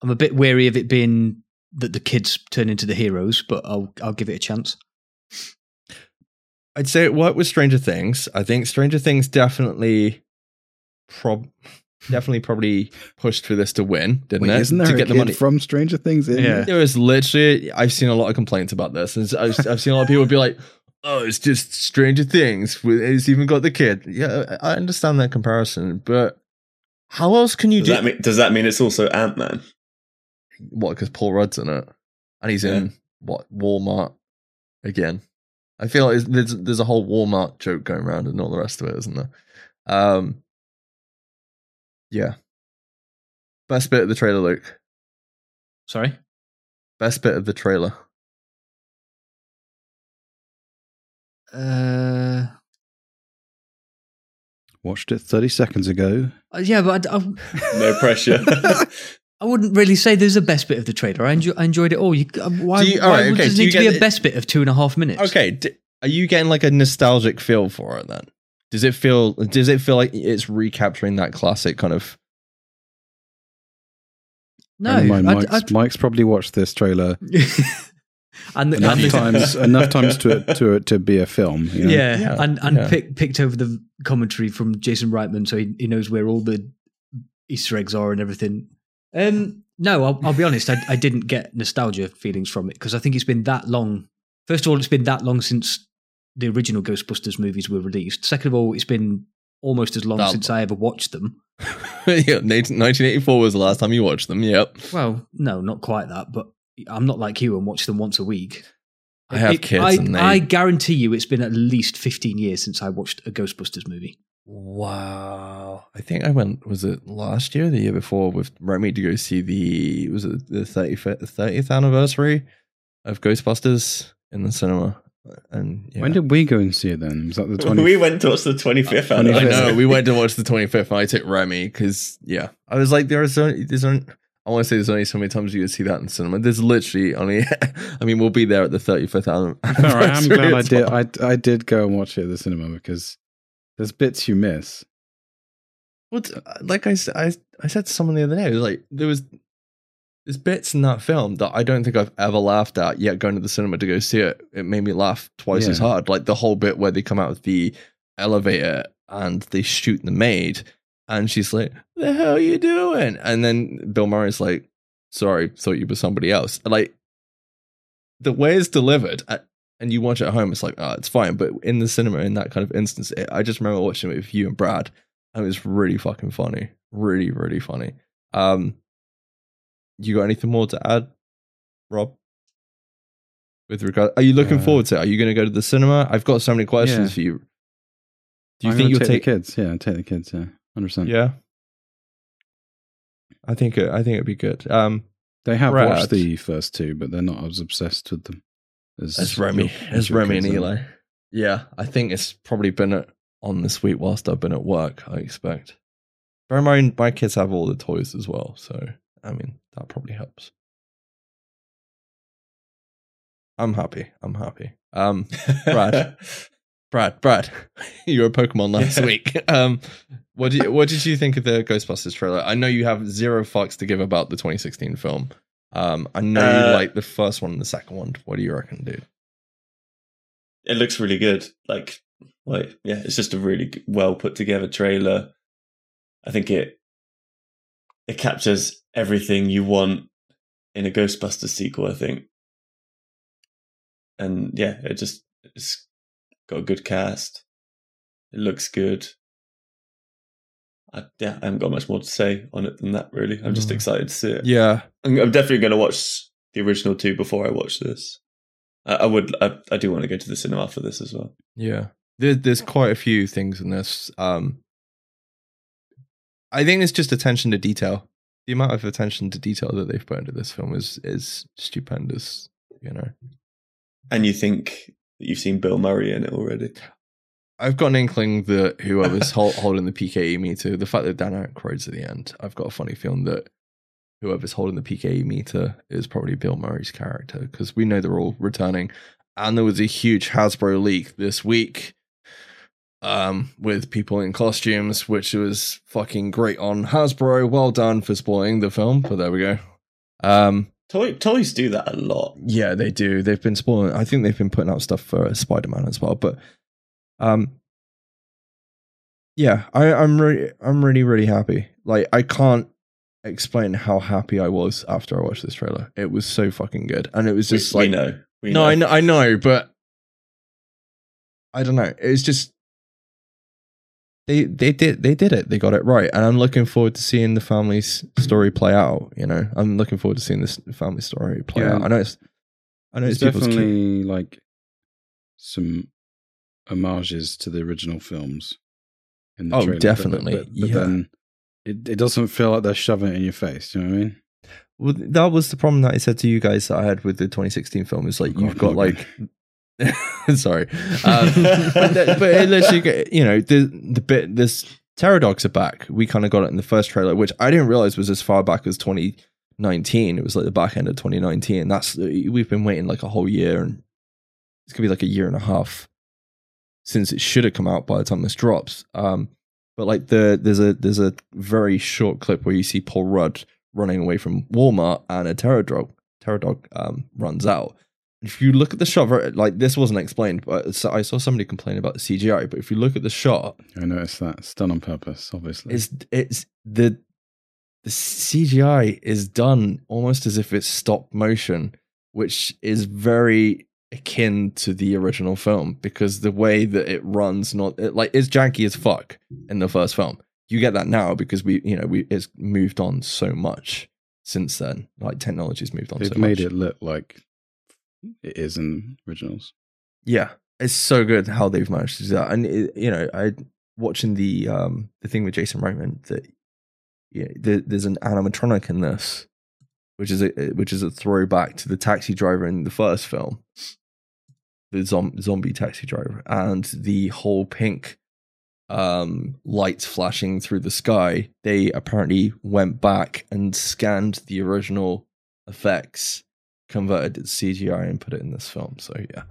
[SPEAKER 3] I'm a bit wary of it being that the kids turn into the heroes, but I'll I'll give it a chance.
[SPEAKER 2] I'd say it worked with Stranger Things. I think Stranger Things definitely, prob, definitely probably pushed for this to win, didn't
[SPEAKER 5] Wait,
[SPEAKER 2] it?
[SPEAKER 5] isn't there
[SPEAKER 2] to
[SPEAKER 5] a
[SPEAKER 2] get
[SPEAKER 5] kid
[SPEAKER 2] the money.
[SPEAKER 5] from Stranger Things in
[SPEAKER 3] Yeah.
[SPEAKER 5] yeah.
[SPEAKER 2] There was literally, I've seen a lot of complaints about this, and I've, I've seen a lot of people be like, "Oh, it's just Stranger Things. with- It's even got the kid." Yeah, I understand that comparison, but how else can you
[SPEAKER 4] Does
[SPEAKER 2] do
[SPEAKER 4] that mean does that mean it's also Ant Man?
[SPEAKER 2] what? Because Paul Rudd's in it, and he's in what Walmart again. I feel like there's there's a whole Walmart joke going around and all the rest of it, isn't there? Um, yeah. Best bit of the trailer, Luke.
[SPEAKER 3] Sorry.
[SPEAKER 2] Best bit of the trailer.
[SPEAKER 3] Uh,
[SPEAKER 5] Watched it 30 seconds ago.
[SPEAKER 3] uh, yeah, but I, I,
[SPEAKER 4] No pressure.
[SPEAKER 3] I wouldn't really say there's a best bit of the trailer. I, enjoy, I enjoyed it all. You, uh, why
[SPEAKER 2] Do you- all
[SPEAKER 3] why
[SPEAKER 2] right,
[SPEAKER 3] would-
[SPEAKER 2] okay,
[SPEAKER 3] does need to be a best bit of two and a half minutes?
[SPEAKER 2] Okay, are you getting like a nostalgic feel for it then? Does it feel? Does it feel like it's recapturing that classic kind of?
[SPEAKER 3] No.
[SPEAKER 5] Mind, Mike's, Mike's probably watched this trailer
[SPEAKER 3] and the,
[SPEAKER 5] enough
[SPEAKER 3] and the-
[SPEAKER 5] times enough times to it to it to be a film. You know?
[SPEAKER 3] Yeah,
[SPEAKER 2] Yeah,
[SPEAKER 3] and and
[SPEAKER 2] yeah.
[SPEAKER 3] Pick, picked over the commentary from Jason Reitman, so he, he knows where all the Easter eggs are and everything. Um, no, I'll, I'll be honest, I, I didn't get nostalgia feelings from it because I think it's been that long. First of all, it's been that long since the original Ghostbusters movies were released. Second of all, it's been almost as long
[SPEAKER 2] That
[SPEAKER 3] since I ever watched them.
[SPEAKER 2] yeah, 1984 was the last time you watched them. Yep.
[SPEAKER 3] Well, no, not quite that, but I'm not like you and watch them once a week.
[SPEAKER 2] I have
[SPEAKER 3] It-
[SPEAKER 2] kids
[SPEAKER 3] I,
[SPEAKER 2] and they-
[SPEAKER 3] I guarantee you, it's been at least 15 years since I watched a Ghostbusters movie.
[SPEAKER 2] Wow. I think I went. Was it last year, the year before, with Remy to go see the was it the 35th, 30th anniversary of Ghostbusters in the cinema? And yeah.
[SPEAKER 5] When did we go and see it then? Was that the 20?
[SPEAKER 4] we went to watch the 25th
[SPEAKER 5] Uh,
[SPEAKER 2] I know we went to watch the 25th, I took Remy because yeah, I was like, there is only there's only I want to say there's only so many times you can see that in cinema. There's literally only, I mean, we'll be there at the 35th an- anniversary.
[SPEAKER 5] Fair, I am glad I did. I I did go and watch it at the cinema because there's bits you miss.
[SPEAKER 2] What, like I said to someone the other day, it was like there was there's bits in that film that I don't think I've ever laughed at yet. Going to the cinema to go see it, it made me laugh twice as hard. Like the whole bit where they come out of the elevator and they shoot the maid, and she's like, "The hell are you doing?" And then Bill Murray's like, "Sorry, thought you were somebody else." Like the way it's delivered. uh, and you watch it at home, it's like, oh, it's fine. But in the cinema, in that kind of instance, it, I just remember watching it with you and Brad, and it was really fucking funny, really, really funny. Um, you got anything more to add, Rob? With regard, are you looking
[SPEAKER 5] Uh,
[SPEAKER 2] forward to it? Are you going to go to the cinema? I've got so many questions
[SPEAKER 5] Yeah.
[SPEAKER 2] for you. Do you
[SPEAKER 5] I'm
[SPEAKER 2] think you'll
[SPEAKER 5] take,
[SPEAKER 2] take?
[SPEAKER 5] the kids? Yeah, take the kids. Yeah, hundred percent.
[SPEAKER 2] Yeah, I think it. I think it'd be good. Um,
[SPEAKER 5] They have
[SPEAKER 2] Brad.
[SPEAKER 5] watched the first two, but they're not as obsessed with them as
[SPEAKER 2] As Remy,
[SPEAKER 5] your-
[SPEAKER 2] as
[SPEAKER 5] your
[SPEAKER 2] Remy and
[SPEAKER 5] kids are.
[SPEAKER 2] Eli. Yeah, I think it's probably been on this week whilst I've been at work. I expect. Bear in mind, my kids have all the toys as well, so I mean that probably helps. I'm happy. I'm happy. Um, Brad. Brad, Brad, you were a Pokemon last
[SPEAKER 4] Yeah.
[SPEAKER 2] week. Um, what did you, what did you think of the Ghostbusters trailer? I know you have zero fucks to give about the 2016 film. Um, I know you
[SPEAKER 4] Uh,
[SPEAKER 2] like the first one and the second one. What do you reckon, dude?
[SPEAKER 4] it looks really good. Like like yeah, it's just a really well put together trailer. I think it it captures everything you want in a Ghostbusters sequel. I think, and yeah, it just it's got a good cast. It looks good. I, yeah, I haven't got much more to say on it than that. Really, I'm just
[SPEAKER 2] Mm.
[SPEAKER 4] excited to see it.
[SPEAKER 2] Yeah,
[SPEAKER 4] I'm, I'm definitely going to watch the original two before I watch this. I, I would. I, I do want to go to the cinema for this as well.
[SPEAKER 2] yeah. There, there's quite a few things in this. Um, I think it's just attention to detail. The amount of attention to detail that they've put into this film is is stupendous. You know,
[SPEAKER 4] And you think you've seen Bill Murray in it already?
[SPEAKER 2] I've got an inkling that whoever's hol- holding the PKE meter, the fact that Dan Aykroyd's at the end, I've got a funny feeling that whoever's holding the PKE meter is probably Bill Murray's character because we know they're all returning. And there was a huge Hasbro leak this week um, with people in costumes, which was fucking great on Hasbro. Well done for spoiling the film, but there we go. Um,
[SPEAKER 4] Toy, toys do that a lot.
[SPEAKER 2] yeah, they do. They've been spoiling. I think they've been putting out stuff for Spider Man as well. But, um, yeah, I, I'm really, I'm really, really happy. Like, I can't explain how happy I was after I watched this trailer. It was so fucking good, and it was just
[SPEAKER 4] we,
[SPEAKER 2] like,
[SPEAKER 4] know. We
[SPEAKER 2] no,
[SPEAKER 4] know.
[SPEAKER 2] I know, I know, but I don't know. It's just they they did they did it. They got it right, and I'm looking forward to seeing the family's story play out. You know, I'm looking forward to seeing this family story play
[SPEAKER 5] Yeah.
[SPEAKER 2] out. I know it's I know it's key.
[SPEAKER 5] definitely like some homages to the original films. In
[SPEAKER 2] Oh,
[SPEAKER 5] trailer,
[SPEAKER 2] definitely,
[SPEAKER 5] But, but
[SPEAKER 2] yeah.
[SPEAKER 5] then it, it doesn't feel like they're shoving it in your face. You know what I mean?
[SPEAKER 2] Well, that was the problem that I said to you guys that I had with the 2016 film. Is like
[SPEAKER 5] Oh,
[SPEAKER 2] you've
[SPEAKER 5] God,
[SPEAKER 2] got like, sorry, um, but, it literally, get- you know, the the bit this Terror Dogs are back. We kind of got it in the first trailer, which I didn't realize was as far back as 2019. It was like the back end of 2019. That's we've been waiting like a whole year, and it's gonna be like a year and a half since it should have come out by the time this drops. Um, but like the there's a there's a very short clip where you see Paul Rudd running away from Walmart and a Terror Dog Pterodog um, runs out. If you look at the shot, like this wasn't explained, but I saw somebody complain about the CGI. But if you look at the shot,
[SPEAKER 5] I noticed that. It's done on purpose, obviously.
[SPEAKER 2] it's it's the the CGI is done almost as if it's stop motion, which is very akin to the original film because the way that it runs, not it, like it's janky as fuck in the first film. You get that now because we, you know, we it's moved on so much since then. Like technology's moved on.
[SPEAKER 5] They've
[SPEAKER 2] so
[SPEAKER 5] made
[SPEAKER 2] much.
[SPEAKER 5] it look like it is in originals.
[SPEAKER 2] Yeah, it's so good how they've managed to do that. And it, you know, I watching the um the thing with Jason Reitman that yeah, there, there's an animatronic in this, which is a which is a throwback to the taxi driver in the first film, the zom- zombie taxi driver, and the whole pink um lights flashing through the sky. They apparently went back and scanned the original effects, converted it to CGI, and put it in this film. So yeah.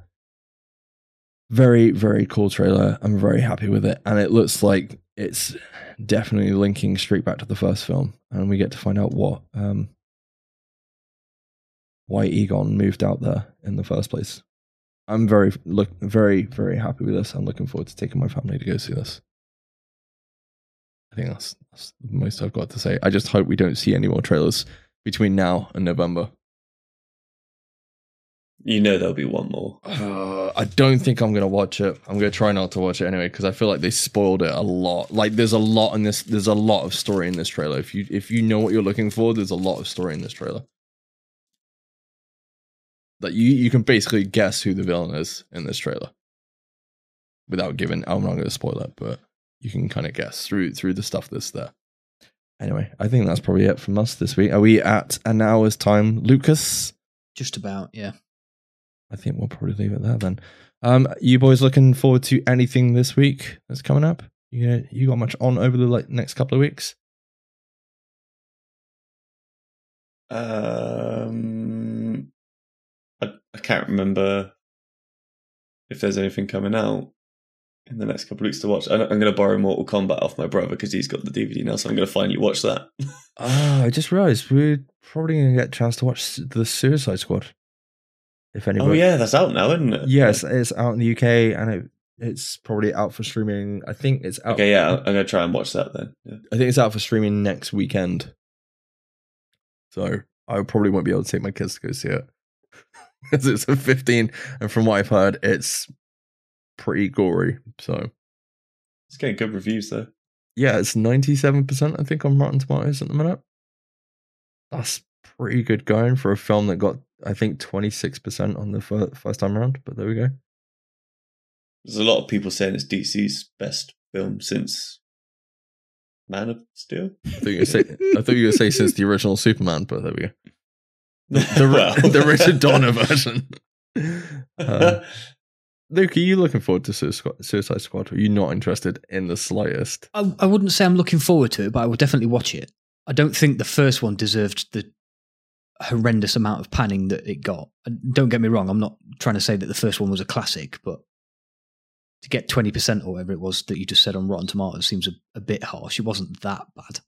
[SPEAKER 2] Very very cool trailer. I'm very happy with it. And it looks like it's definitely linking straight back to the first film. And we get to find out what um why egon moved out there in the first place. I'm very look very very happy with this. I'm looking forward to taking my family to go see this. I think that's, that's the most i've got to say. I just hope we don't see any more trailers between now and november
[SPEAKER 4] You know there'll be one more.
[SPEAKER 2] Uh, I don't think I'm gonna watch it. I'm gonna try not to watch it anyway because I feel like they spoiled it a lot. Like there's a lot in this. There's a lot of story in this trailer. If you if you know what you're looking for, there's a lot of story in this trailer. Like you you can basically guess who the villain is in this trailer without giving. I'm not gonna spoil it, but you can kind of guess through through the stuff that's there. Anyway, I think that's probably it from us this week. Are we at an hour's time, Lucas?
[SPEAKER 3] Just about, yeah.
[SPEAKER 2] I think we'll probably leave it there then. Um, you boys looking forward to anything this week that's coming up? You you got much on over the like next couple of weeks?
[SPEAKER 4] Um, I, I can't remember if there's anything coming out in the next couple of weeks to watch. I, I'm going to borrow Mortal Kombat off my brother because he's got the DVD now, so I'm going to finally watch that.
[SPEAKER 2] Ah, I just realised we're probably gonna get a chance to watch the Suicide Squad. If oh, anybody,
[SPEAKER 4] oh yeah, that's out now, isn't it?
[SPEAKER 2] yes, it's out in the UK and it it's probably out for streaming. I think it's out.
[SPEAKER 4] Okay, yeah, I'm gonna try and watch that then. Yeah.
[SPEAKER 2] I think it's out for streaming next weekend. So I probably won't be able to take my kids to go see it because it's a 15, and from what I've heard, it's pretty gory. So
[SPEAKER 4] It's getting good reviews though.
[SPEAKER 2] yeah, it's 97%, I think, on Rotten Tomatoes at the minute. That's pretty good going for a film that got, I think, 26% on the fir- first time around. But there we go.
[SPEAKER 4] There's a lot of people saying it's DC's best film since Man of Steel.
[SPEAKER 2] I thought you were gonna say, I thought you were say since the original Superman, but there we go. The,
[SPEAKER 4] Well.
[SPEAKER 2] the Richard Donner version. Uh, Luke, are you looking forward to Suicide Suicide Squad? Are you not interested in the slightest?
[SPEAKER 3] I, I wouldn't say I'm looking forward to it, but I will definitely watch it. I don't think the first one deserved the horrendous amount of panning that it got. And don't get me wrong, I'm not trying to say that the first one was a classic, but to get 20% or whatever it was that you just said on Rotten Tomatoes seems a, a bit harsh. It wasn't that bad.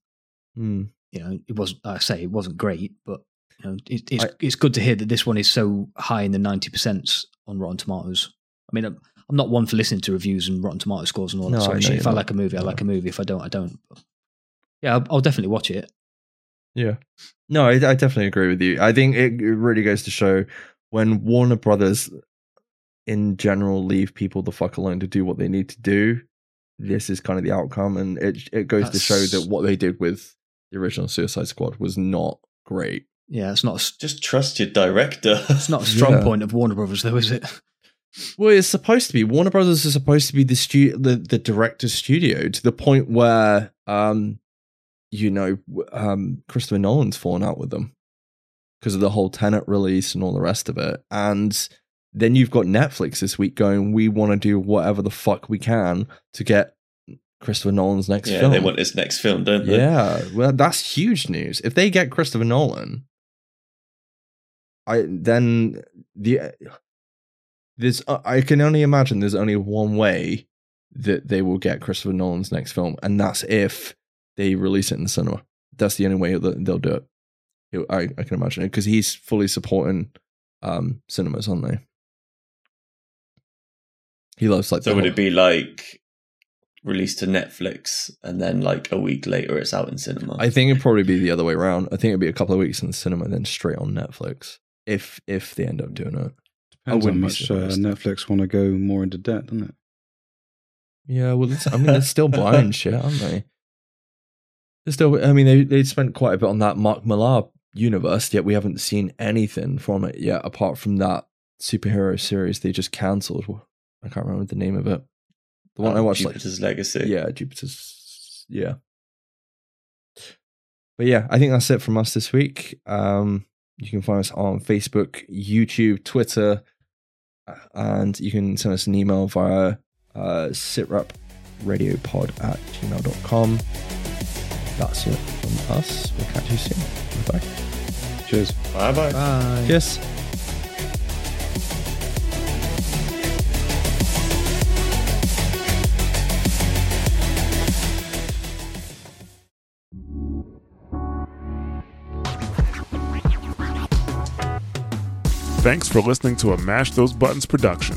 [SPEAKER 2] Hmm.
[SPEAKER 3] You know, it wasn't, like I say, it wasn't great, but you know, it, it's,
[SPEAKER 2] I-
[SPEAKER 3] it's good to hear that this one is so high in the 90% on Rotten Tomatoes. I mean, I'm, I'm not one for listening to reviews and Rotten Tomato scores and all that
[SPEAKER 2] I
[SPEAKER 3] sort of shit. If I like a movie, I
[SPEAKER 2] No.
[SPEAKER 3] like a movie. If I don't, I don't. But yeah, I'll, I'll definitely watch it.
[SPEAKER 2] Yeah. No, I, I definitely agree with you. I think it, it really goes to show when Warner Brothers, in general, leave people the fuck alone to do what they need to do. This is kind of the outcome, and it it goes to show that what they did with the original Suicide Squad was not great.
[SPEAKER 3] Yeah, it's not a, s-
[SPEAKER 4] Just trust your director.
[SPEAKER 3] it's not a strong
[SPEAKER 2] Yeah.
[SPEAKER 3] point of Warner Brothers, though, is it?
[SPEAKER 2] Well, it's supposed to be. Warner Brothers is supposed to be the stu- the, the director's studio to the point where, um, you know, um, Christopher Nolan's fallen out with them because of the whole Tenet release and all the rest of it. And then you've got Netflix this week going, we want to do whatever the fuck we can to get Christopher Nolan's next
[SPEAKER 4] yeah,
[SPEAKER 2] film.
[SPEAKER 4] they want his next film, don't they?
[SPEAKER 2] Yeah, well, that's huge news. If they get Christopher Nolan, I then the there's uh, I can only imagine there's only one way that they will get Christopher Nolan's next film, and that's if they release it in the cinema. That's the only way that they'll do it. It- I, I can imagine it because he's fully supporting um cinemas, aren't they? He loves like
[SPEAKER 4] So would
[SPEAKER 2] whole-
[SPEAKER 4] it be like released to Netflix and then like a week later it's out in cinema?
[SPEAKER 2] I think it'd probably be the other way around. I think it'd be a couple of weeks in the cinema, and then straight on Netflix. If if they end up doing it, I
[SPEAKER 5] Depends how
[SPEAKER 2] wouldn't be
[SPEAKER 5] much uh. Netflix want to go more into debt, doesn't it?
[SPEAKER 2] yeah. Well, I mean, they're still buying shit, aren't they? Still. I mean, they they spent quite a bit on that Mark Millar universe, yet we haven't seen anything from it yet, apart from that superhero series they just cancelled. I can't remember the name of it. The one I watched, like
[SPEAKER 4] Oh, Jupiter's Legacy.
[SPEAKER 2] Yeah, Jupiter's. Yeah. But yeah, I think that's it from us this week. Um, you can find us on Facebook, YouTube, Twitter, and you can send us an email via uh, sitrepradiopod at gmail.com. That's it from us. We'll catch you soon. Bye.
[SPEAKER 5] Cheers.
[SPEAKER 4] Bye bye.
[SPEAKER 3] Bye.
[SPEAKER 2] Yes.
[SPEAKER 1] Thanks for listening to a Mash Those Buttons production.